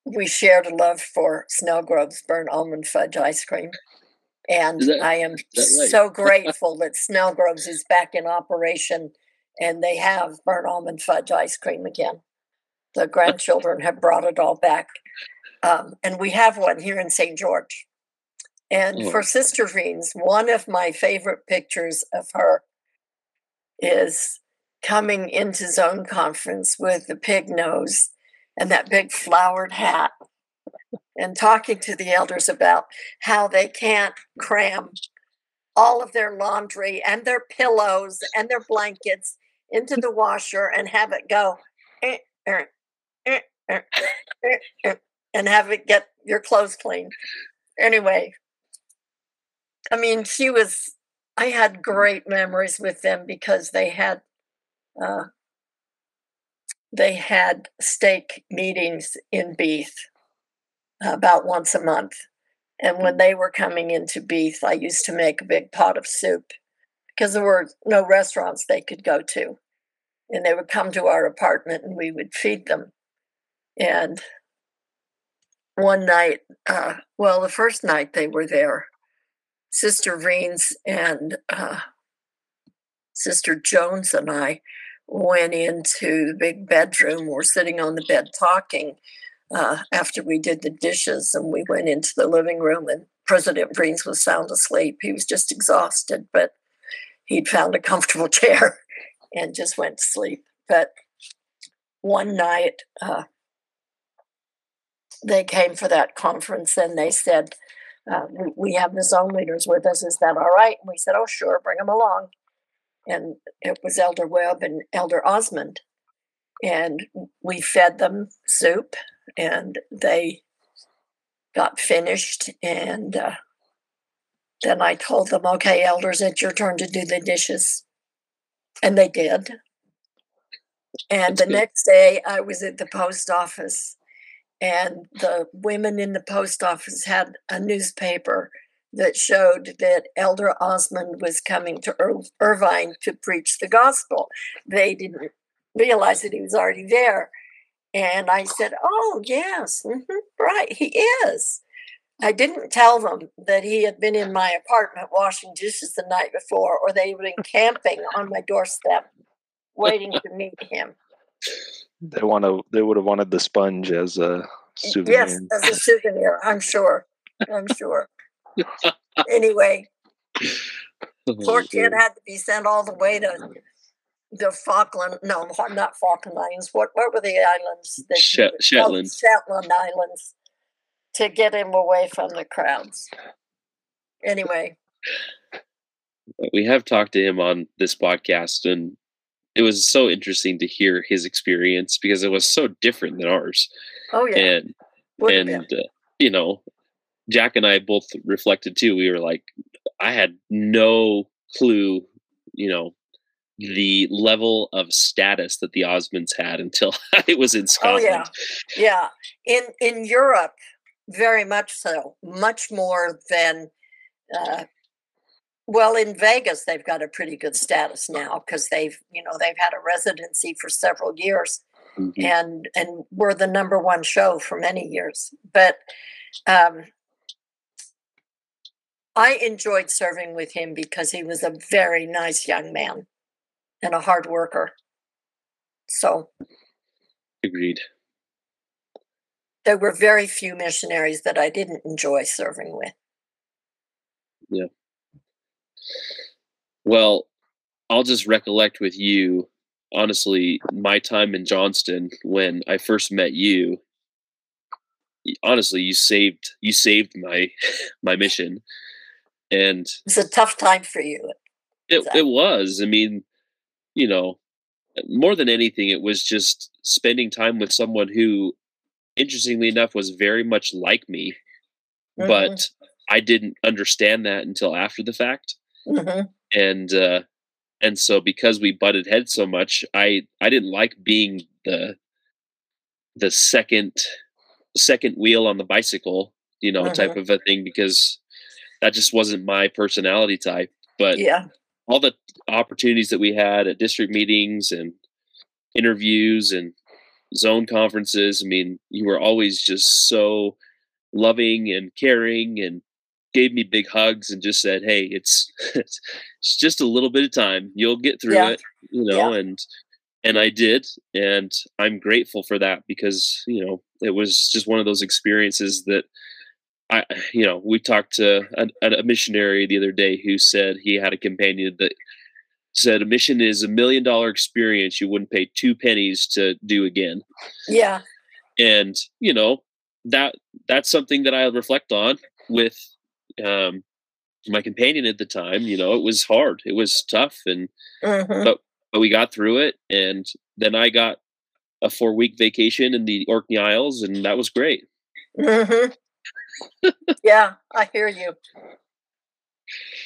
[SPEAKER 2] we shared a love for Snellgrove's burnt almond fudge ice cream. And
[SPEAKER 1] that-
[SPEAKER 2] I am
[SPEAKER 1] right?
[SPEAKER 2] so grateful that Snellgrove's is back in operation and they have burnt almond fudge ice cream again. The grandchildren have brought it all back. Um, and we have one here in St. George. And
[SPEAKER 1] Oh.
[SPEAKER 2] for Sister Veens, one of my favorite pictures of her is coming into zone conference with the pig nose and that big flowered hat and talking to the elders about how they can't cram all of their laundry and their pillows and their blankets into the washer and have it go eh, eh, eh, eh, eh, eh, and have it get your clothes clean. Anyway, I mean, she was, I had great memories with them because they had, uh, they had stake meetings in Beith about once a month. And when they were coming into Beith, I used to make a big pot of soup because there were no restaurants they could go to. And they would come to our apartment and we would feed them. And one night, uh, well, the first night they were there, Sister Veens and uh, Sister Jones and I went into the big bedroom. We're sitting on the bed talking uh, after we did the dishes, and we went into the living room. And President Veens was sound asleep. He was just exhausted, but he'd found a comfortable chair and just went to sleep. But one night, uh, they came for that conference and they said, uh, we, we have the zone leaders with us. Is that all right? And we said, oh, sure, bring them along. And it was Elder Webb and Elder Osmond. And we fed them soup and they got finished. And uh, then I told them, okay, elders, it's your turn to do the dishes. And they did. And
[SPEAKER 1] That's
[SPEAKER 2] the
[SPEAKER 1] good.
[SPEAKER 2] next day, I was at the post office, and the women in the post office had a newspaper that showed that Elder Osmond was coming to Ir- Irvine to preach the gospel. They didn't realize that he was already there. And I said, Oh, yes, mhm, right, he is. I didn't tell them that he had been in my apartment washing dishes the night before, or they would have been camping on my doorstep waiting to meet him.
[SPEAKER 3] They want to. They would have wanted the sponge as a souvenir.
[SPEAKER 2] Yes, as a souvenir, I'm sure. I'm sure. anyway, poor kid had to be sent all the way to the Falkland. No, not Falkland Islands. What what were the islands? that you
[SPEAKER 1] Shet-
[SPEAKER 2] would- oh,
[SPEAKER 1] Shetland.
[SPEAKER 2] Shetland Islands to get him away from the crowds. Anyway,
[SPEAKER 1] we have talked to him on this podcast and it was so interesting to hear his experience because it was so different than ours
[SPEAKER 2] oh yeah,
[SPEAKER 1] and and uh, you know jack and i both reflected too we were like i had no clue you know the level of status that the osmonds had until it was in Scotland.
[SPEAKER 2] Oh yeah, yeah. In in Europe, very much so. Much more than. Uh, well, in Vegas, they've got a pretty good status now because they've, you know, they've had a residency for several years,
[SPEAKER 1] Mhm.
[SPEAKER 2] and and we're the number one show for many years. But um, I enjoyed serving with him because he was a very nice young man and a hard worker. So
[SPEAKER 1] agreed
[SPEAKER 2] there were very few missionaries that I didn't enjoy serving with. Yeah.
[SPEAKER 1] Well, I'll just recollect with you, honestly, my time in Johnstone when I first met you. Honestly, you saved you saved my my mission, and
[SPEAKER 2] It's a tough time for you.
[SPEAKER 1] it it was. I mean, you know, more than anything, it was just spending time with someone who, interestingly enough, was very much like me,
[SPEAKER 2] Mhm,
[SPEAKER 1] but I didn't understand that until after the fact.
[SPEAKER 2] mhm.
[SPEAKER 1] and uh and so because we butted heads so much i i didn't like being the the second second wheel on the bicycle you know type of a thing because that just wasn't my personality type but
[SPEAKER 2] yeah,
[SPEAKER 1] all the opportunities that we had at district meetings and interviews and zone conferences. I mean, you were always just so loving and caring and gave me big hugs and just said, "Hey, it's it's just a little bit of time. You'll get through yeah. it." You know, yeah. and and I did, and I'm grateful for that because you know it was just one of those experiences that I, you know, we talked to a, a missionary the other day who said he had a companion that said a mission is a million dollar experience you wouldn't pay two pennies to do again.
[SPEAKER 2] Yeah.
[SPEAKER 1] And you know that that's something that I reflect on with um, my companion at the time. You know, it was hard, it was tough, and mm-hmm. but but we got through it. And then I got a four week vacation in the Orkney Isles, and that was great.
[SPEAKER 2] Mm-hmm yeah, I hear you.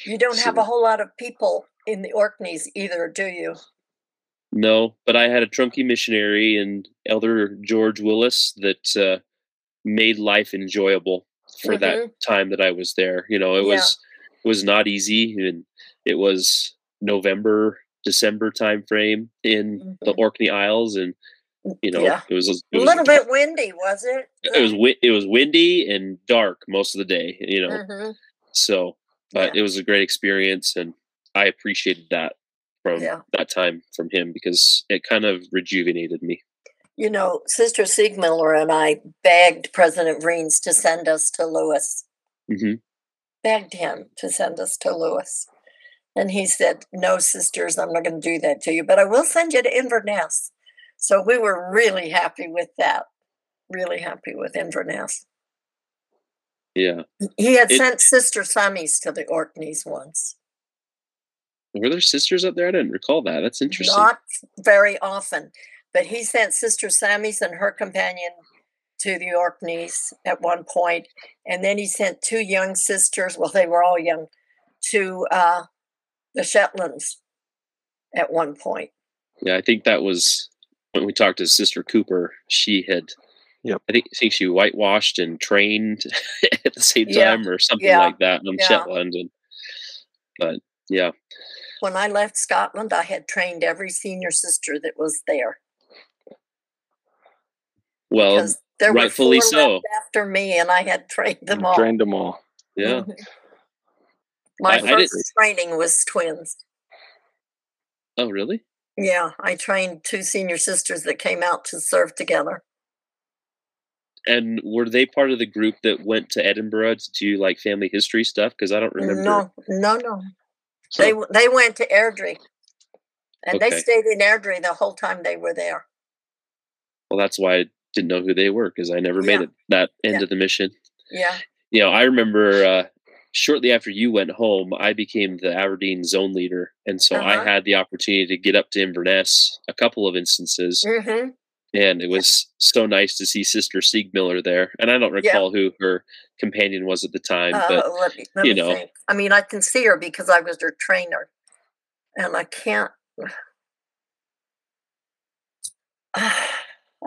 [SPEAKER 2] You don't have a whole lot of people in the Orkneys either, do you?
[SPEAKER 1] No, but I had a trunky missionary and Elder George Willis that uh, made life enjoyable for mm-hmm. that time that I was there. You know, it yeah. was it was not easy, and it was November, December time frame in mm-hmm. the Orkney Isles, and you know yeah. it was, it
[SPEAKER 2] a little bit windy was it
[SPEAKER 1] it was it was windy and dark most of the day you know mm-hmm. so but yeah. it was a great experience and i appreciated that from yeah. that time from him because it kind of rejuvenated me
[SPEAKER 2] you know sister siegmiller and i begged president Vreens to send us to lewis mm-hmm. begged him to send us to lewis and he said no sisters i'm not going to do that to you but i will send you to inverness so we were really happy with that. Really happy with Inverness.
[SPEAKER 1] Yeah.
[SPEAKER 2] He had it, sent Sister Sammy's to the Orkneys once.
[SPEAKER 1] Were there sisters up there? I didn't recall that. That's interesting.
[SPEAKER 2] Not very often, but he sent Sister Sammy's and her companion to the Orkneys at one point, and then he sent two young sisters. Well, they were all young to uh, the Shetlands at one point.
[SPEAKER 1] Yeah, I think that was when we talked to Sister Cooper, she had,
[SPEAKER 3] yep.
[SPEAKER 1] I think, I think she whitewashed and trained at the same time yeah. or something yeah. like that in yeah. Shetland. And, but yeah.
[SPEAKER 2] When I left Scotland, I had trained every senior sister that was there.
[SPEAKER 1] Well, there rightfully so.
[SPEAKER 2] after me, and I had trained them all.
[SPEAKER 3] Trained them all.
[SPEAKER 1] Yeah.
[SPEAKER 2] Mm-hmm. My I, first I training was twins.
[SPEAKER 1] Oh, really?
[SPEAKER 2] Yeah, I trained two senior sisters that came out to serve together.
[SPEAKER 1] And were they part of the group that went to Edinburgh to do like family history stuff? Because I don't remember.
[SPEAKER 2] No, no, no. Huh. They they went to Airdrie, and okay. they stayed in Airdrie the whole time they were there.
[SPEAKER 1] Well, that's why I didn't know who they were because I never made yeah. it that end yeah. of the mission.
[SPEAKER 2] Yeah.
[SPEAKER 1] You know, I remember uh, shortly after you went home, I became the Aberdeen zone leader, and so uh-huh. I had the opportunity to get up to Inverness a couple of instances, mm-hmm. and it was so nice to see Sister Siegmiller there. And I don't recall yeah. who her companion was at the time, uh, but let me, let you know, think.
[SPEAKER 2] I mean, I can see her because I was her trainer, and I can't.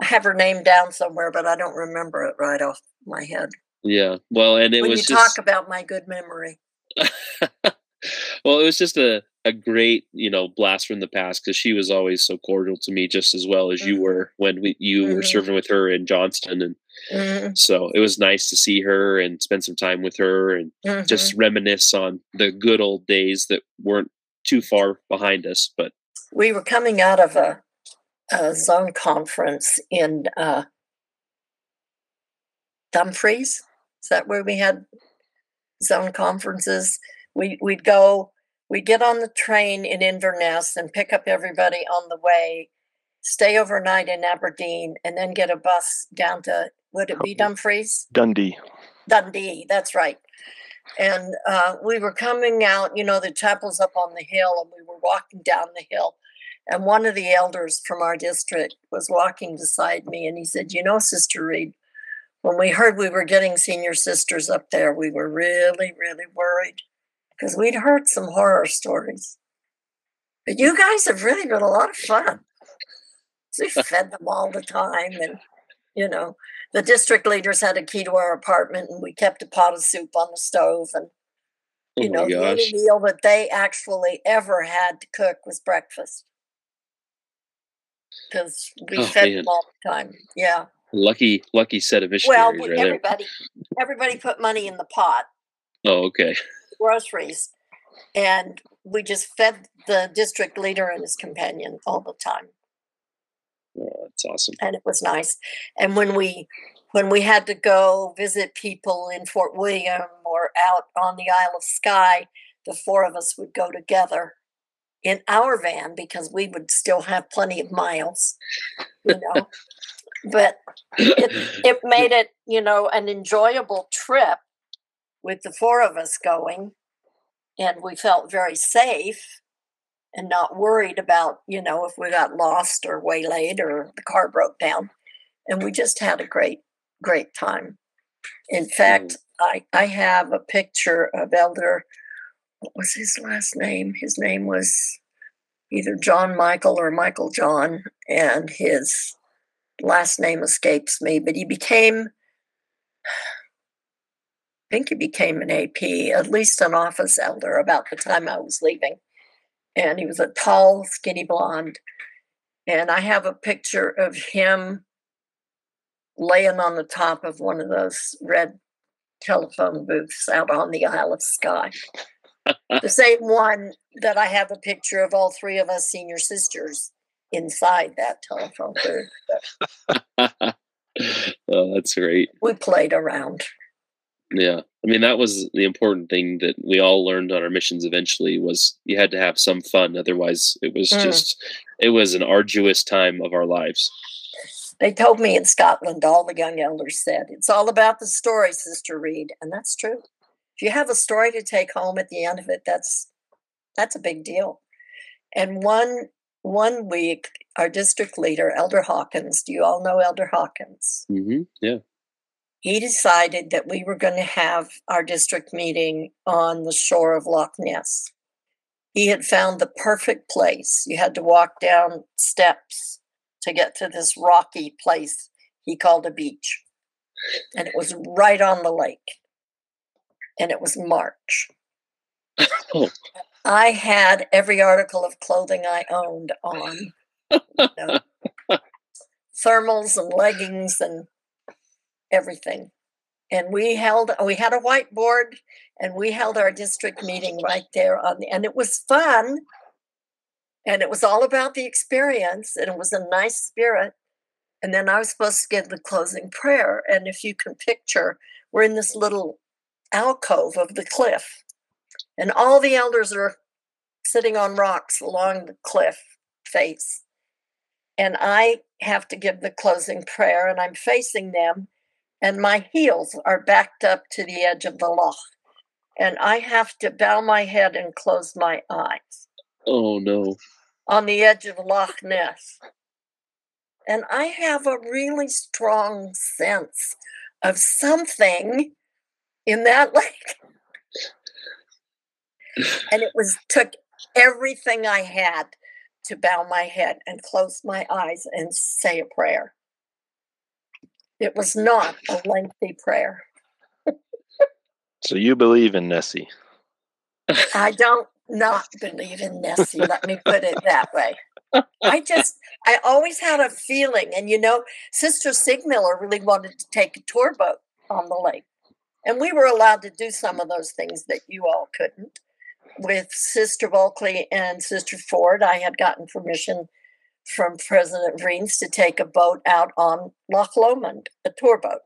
[SPEAKER 2] I have her name down somewhere, but I don't remember it right off my head.
[SPEAKER 1] Yeah. Well, and it
[SPEAKER 2] when
[SPEAKER 1] was
[SPEAKER 2] you just, talk about my good memory.
[SPEAKER 1] well, it was just a, a great, you know, blast from the past because she was always so cordial to me, just as well as mm-hmm. you were when we, you mm-hmm. were serving with her in Johnstone, and mm-hmm. so it was nice to see her and spend some time with her and just mm-hmm. reminisce on the good old days that weren't too far behind us. But
[SPEAKER 2] we were coming out of a, a zone conference in uh, Dumfries is that where we had zone conferences? We we'd go, we'd get on the train in Inverness and pick up everybody on the way, stay overnight in Aberdeen, and then get a bus down to would it be Dumfries?
[SPEAKER 3] Dundee.
[SPEAKER 2] Dundee, that's right. And uh, we were coming out, you know, the chapel's up on the hill, and we were walking down the hill. And one of the elders from our district was walking beside me, and he said, You know, Sister Reed, when we heard we were getting senior sisters up there, we were really, really worried because we'd heard some horror stories. But you guys have really been a lot of fun. we fed them all the time, and you know, the district leaders had a key to our apartment, and we kept a pot of soup on the stove, and
[SPEAKER 1] Oh
[SPEAKER 2] you
[SPEAKER 1] my
[SPEAKER 2] know, the only meal that they actually ever had to cook was breakfast. Because we
[SPEAKER 1] Oh,
[SPEAKER 2] fed
[SPEAKER 1] man.
[SPEAKER 2] them all the time. Yeah.
[SPEAKER 1] Lucky, lucky set of
[SPEAKER 2] Well,
[SPEAKER 1] missionaries
[SPEAKER 2] we-
[SPEAKER 1] right there.
[SPEAKER 2] everybody, everybody put money in the pot,
[SPEAKER 1] Oh, okay.
[SPEAKER 2] groceries, and we just fed the district leader and his companion all the time.
[SPEAKER 1] Oh, that's awesome.
[SPEAKER 2] and it was nice. And when we when we had to go visit people in Fort William or out on the Isle of Skye, the four of us would go together in our van because we would still have plenty of miles, you know. but it, it made it, you know, an enjoyable trip with the four of us going, and we felt very safe and not worried about, you know, if we got lost or waylaid or the car broke down. And we just had a great, great time. In hmm. fact, I, I have a picture of Elder, what was his last name? His name was either John Michael or Michael John, and his last name escapes me, but he became, I think he became an AP, at least an office elder about the time I was leaving and he was a tall, skinny blonde. And I have a picture of him laying on the top of one of those red telephone booths out on the Isle of Skye. the same one that I have a picture of all three of us senior sisters inside that telephone booth.
[SPEAKER 1] oh, that's great.
[SPEAKER 2] We played around.
[SPEAKER 1] Yeah. I mean, that was the important thing that we all learned on our missions eventually was you had to have some fun. Otherwise, it was
[SPEAKER 2] Mm.
[SPEAKER 1] just, it was an arduous time of our lives.
[SPEAKER 2] They told me in Scotland, all the young elders said, it's all about the story, Sister Reed. And that's true. If you have a story to take home at the end of it, that's that's a big deal. And one one week, our district leader, Elder Hawkins, do you all know Elder Hawkins?
[SPEAKER 1] Mm-hmm. Yeah.
[SPEAKER 2] He decided that we were going to have our district meeting on the shore of Loch Ness. He had found the perfect place. You had to walk down steps to get to this rocky place he called a beach. And it was right on the lake. And it was March.
[SPEAKER 1] Oh.
[SPEAKER 2] I had every article of clothing I owned on. you know, thermals and leggings and everything. And we held we had a whiteboard and we held our district meeting right there on the and it was fun. And it was all about the experience and it was a nice spirit. And then I was supposed to give the closing prayer. And if you can picture, we're in this little alcove of the cliff. And all the elders are sitting on rocks along the cliff face. And I have to give the closing prayer, and I'm facing them, and my heels are backed up to the edge of the loch. And I have to bow my head and close my eyes
[SPEAKER 1] Oh, no.
[SPEAKER 2] on the edge of Loch Ness. And I have a really strong sense of something in that lake. And it was took everything I had to bow my head and close my eyes and say a prayer. It was not a lengthy prayer.
[SPEAKER 3] So you believe in Nessie?
[SPEAKER 2] I don't not believe in Nessie. Let me put it that way. I just, I always had a feeling, and you know, Sister Sigmiller really wanted to take a tour boat on the lake, and we were allowed to do some of those things that you all couldn't. With Sister Bulkley and Sister Ford, I had gotten permission from President Vreens to take a boat out on Loch Lomond, a tour boat.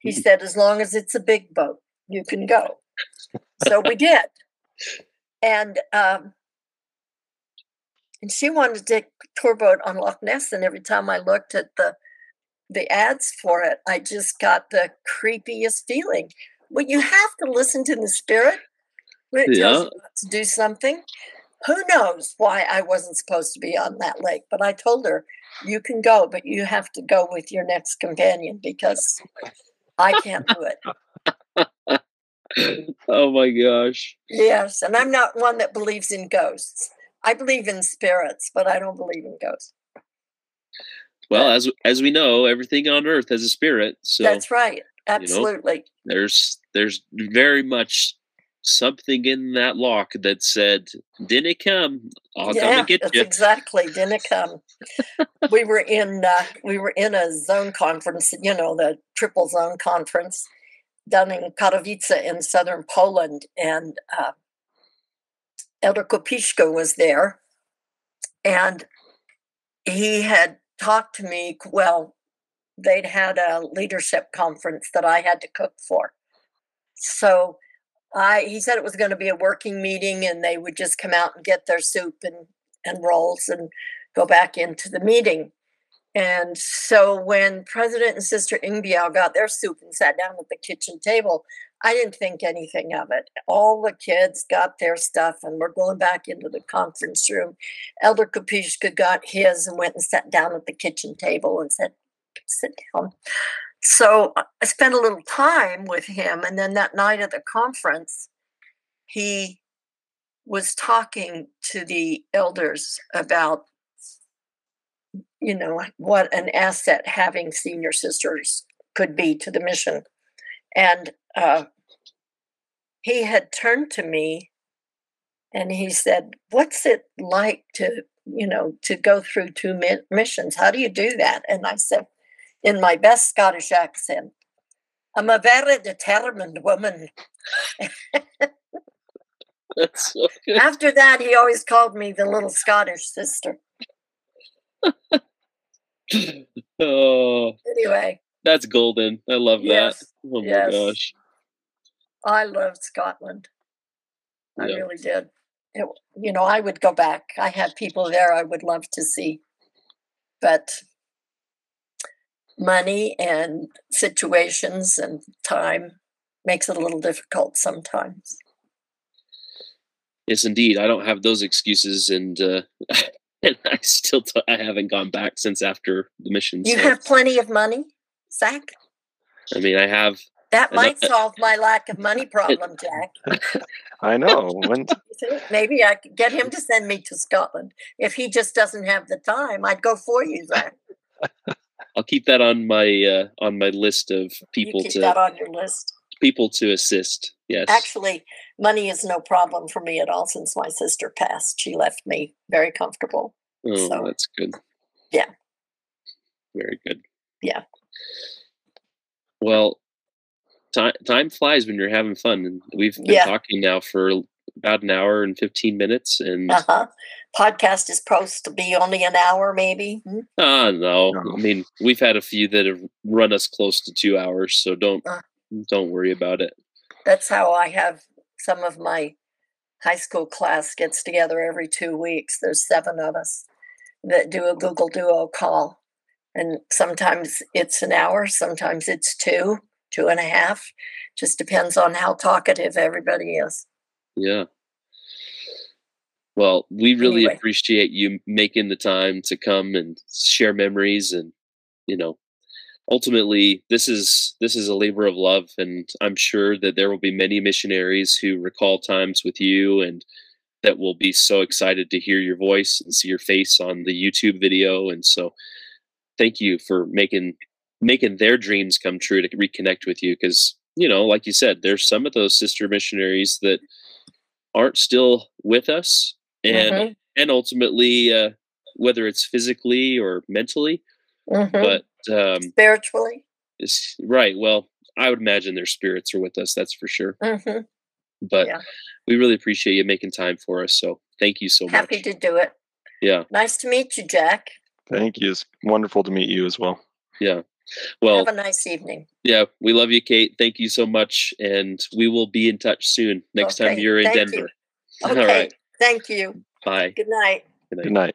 [SPEAKER 2] He
[SPEAKER 1] Hmm.
[SPEAKER 2] said, as long as it's a big boat, you can go. So we did. And um, and she wanted to take a tour boat on Loch Ness, and every time I looked at the the ads for it, I just got the creepiest feeling. Well, you have to listen to the spirit when it tells
[SPEAKER 1] Yeah.
[SPEAKER 2] you not to do something. Who knows why I wasn't supposed to be on that lake? But I told her, you can go, but you have to go with your next companion because I can't do it.
[SPEAKER 1] oh my gosh.
[SPEAKER 2] Yes, and I'm not one that believes in ghosts. I believe in spirits, but I don't believe in ghosts.
[SPEAKER 1] Well, as as we know, everything on earth has a spirit. So
[SPEAKER 2] That's right. Absolutely.
[SPEAKER 1] there's there's very much something in that loch that said, "Didn't come? I'll come
[SPEAKER 2] yeah,
[SPEAKER 1] and get you."
[SPEAKER 2] exactly. Didn't come. we were in uh, we were in a zone conference, you know, the triple zone conference down in Katowice in southern Poland, and uh, Elder Kopishka was there, and he had talked to me. Well, they'd had a leadership conference that I had to cook for, so I he said it was going to be a working meeting, and they would just come out and get their soup and and rolls and go back into the meeting. And so when President and Sister Ingbiao got their soup and sat down at the kitchen table, I didn't think anything of it. All the kids got their stuff and we're going back into the conference room. Elder Kopishka got his and went and sat down at the kitchen table and said, sit down. So I spent a little time with him. And then that night at the conference, he was talking to the elders about you know what an asset having senior sisters could be to the mission and uh, he had turned to me and he said what's it like to you know to go through two mi- missions how do you do that and i said in my best scottish accent i'm a very determined woman
[SPEAKER 1] That's so good.
[SPEAKER 2] after that he always called me the little scottish sister
[SPEAKER 1] oh,
[SPEAKER 2] anyway
[SPEAKER 1] that's golden. I love
[SPEAKER 2] yes
[SPEAKER 1] that. Oh my
[SPEAKER 2] yes.
[SPEAKER 1] gosh.
[SPEAKER 2] I loved Scotland. I
[SPEAKER 1] Yeah.
[SPEAKER 2] really did. It, you know, I would go back. I have people there I would love to see, but money and situations and time makes it a little difficult sometimes.
[SPEAKER 1] Yes, indeed. I don't have those excuses, and uh, and I still t- I haven't gone back since after the mission.
[SPEAKER 2] You
[SPEAKER 1] so,
[SPEAKER 2] have plenty of money, Zach.
[SPEAKER 1] I mean, I have.
[SPEAKER 2] That might solve my lack of money problem, Jack.
[SPEAKER 3] I know. When
[SPEAKER 2] Maybe I could get him to send me to Scotland. If he just doesn't have the time, I'd go for you, Zach.
[SPEAKER 1] I'll keep that on my uh, on my list of people
[SPEAKER 2] you keep
[SPEAKER 1] to
[SPEAKER 2] that on your list.
[SPEAKER 1] people to assist. Yes.
[SPEAKER 2] Actually, money is no problem for me at all since my sister passed. She left me very comfortable.
[SPEAKER 1] oh,
[SPEAKER 2] so-
[SPEAKER 1] that's good.
[SPEAKER 2] Yeah.
[SPEAKER 1] Very good.
[SPEAKER 2] Yeah.
[SPEAKER 1] Well, time time flies when you're having fun, and we've been
[SPEAKER 2] Yeah.
[SPEAKER 1] talking now for about an hour and fifteen minutes, and
[SPEAKER 2] Uh huh. Podcast is supposed to be only an hour, maybe. Hmm?
[SPEAKER 1] Ah, no.
[SPEAKER 3] No.
[SPEAKER 1] I mean, we've had a few that have run us close to two hours, so don't
[SPEAKER 2] Uh.
[SPEAKER 1] don't worry about it.
[SPEAKER 2] That's how I have some of my high school class gets together every two weeks. There's seven of us that do a Google Duo call. And sometimes it's an hour, sometimes it's two, two and a half. Just depends on how talkative everybody is.
[SPEAKER 1] Yeah. Well, we really
[SPEAKER 2] Anyway.
[SPEAKER 1] appreciate you making the time to come and share memories and you know, ultimately this is this is a labor of love and I'm sure that there will be many missionaries who recall times with you and that will be so excited to hear your voice and see your face on the YouTube video and so thank you for making making their dreams come true to reconnect with you because you know like you said there's some of those sister missionaries that aren't still with us and
[SPEAKER 2] Mhm,
[SPEAKER 1] and ultimately uh whether it's physically or mentally
[SPEAKER 2] mhm.
[SPEAKER 1] but um
[SPEAKER 2] Spiritually.
[SPEAKER 1] it's, right well i would imagine their spirits are with us that's for sure
[SPEAKER 2] hmm
[SPEAKER 1] but
[SPEAKER 2] Yeah.
[SPEAKER 1] we really appreciate you making time for us so thank you so much.
[SPEAKER 2] Happy to do it.
[SPEAKER 1] yeah
[SPEAKER 2] Nice to meet you, Jack.
[SPEAKER 3] thank you. It's wonderful to meet you as well.
[SPEAKER 1] yeah well
[SPEAKER 2] Have a nice evening.
[SPEAKER 1] yeah we love you kate thank you so much and we will be in touch soon next time you're in
[SPEAKER 2] thank you.
[SPEAKER 1] denver
[SPEAKER 2] Okay.
[SPEAKER 1] all right
[SPEAKER 2] Thank you.
[SPEAKER 1] bye
[SPEAKER 2] Good night.
[SPEAKER 1] Good night.
[SPEAKER 3] Good night.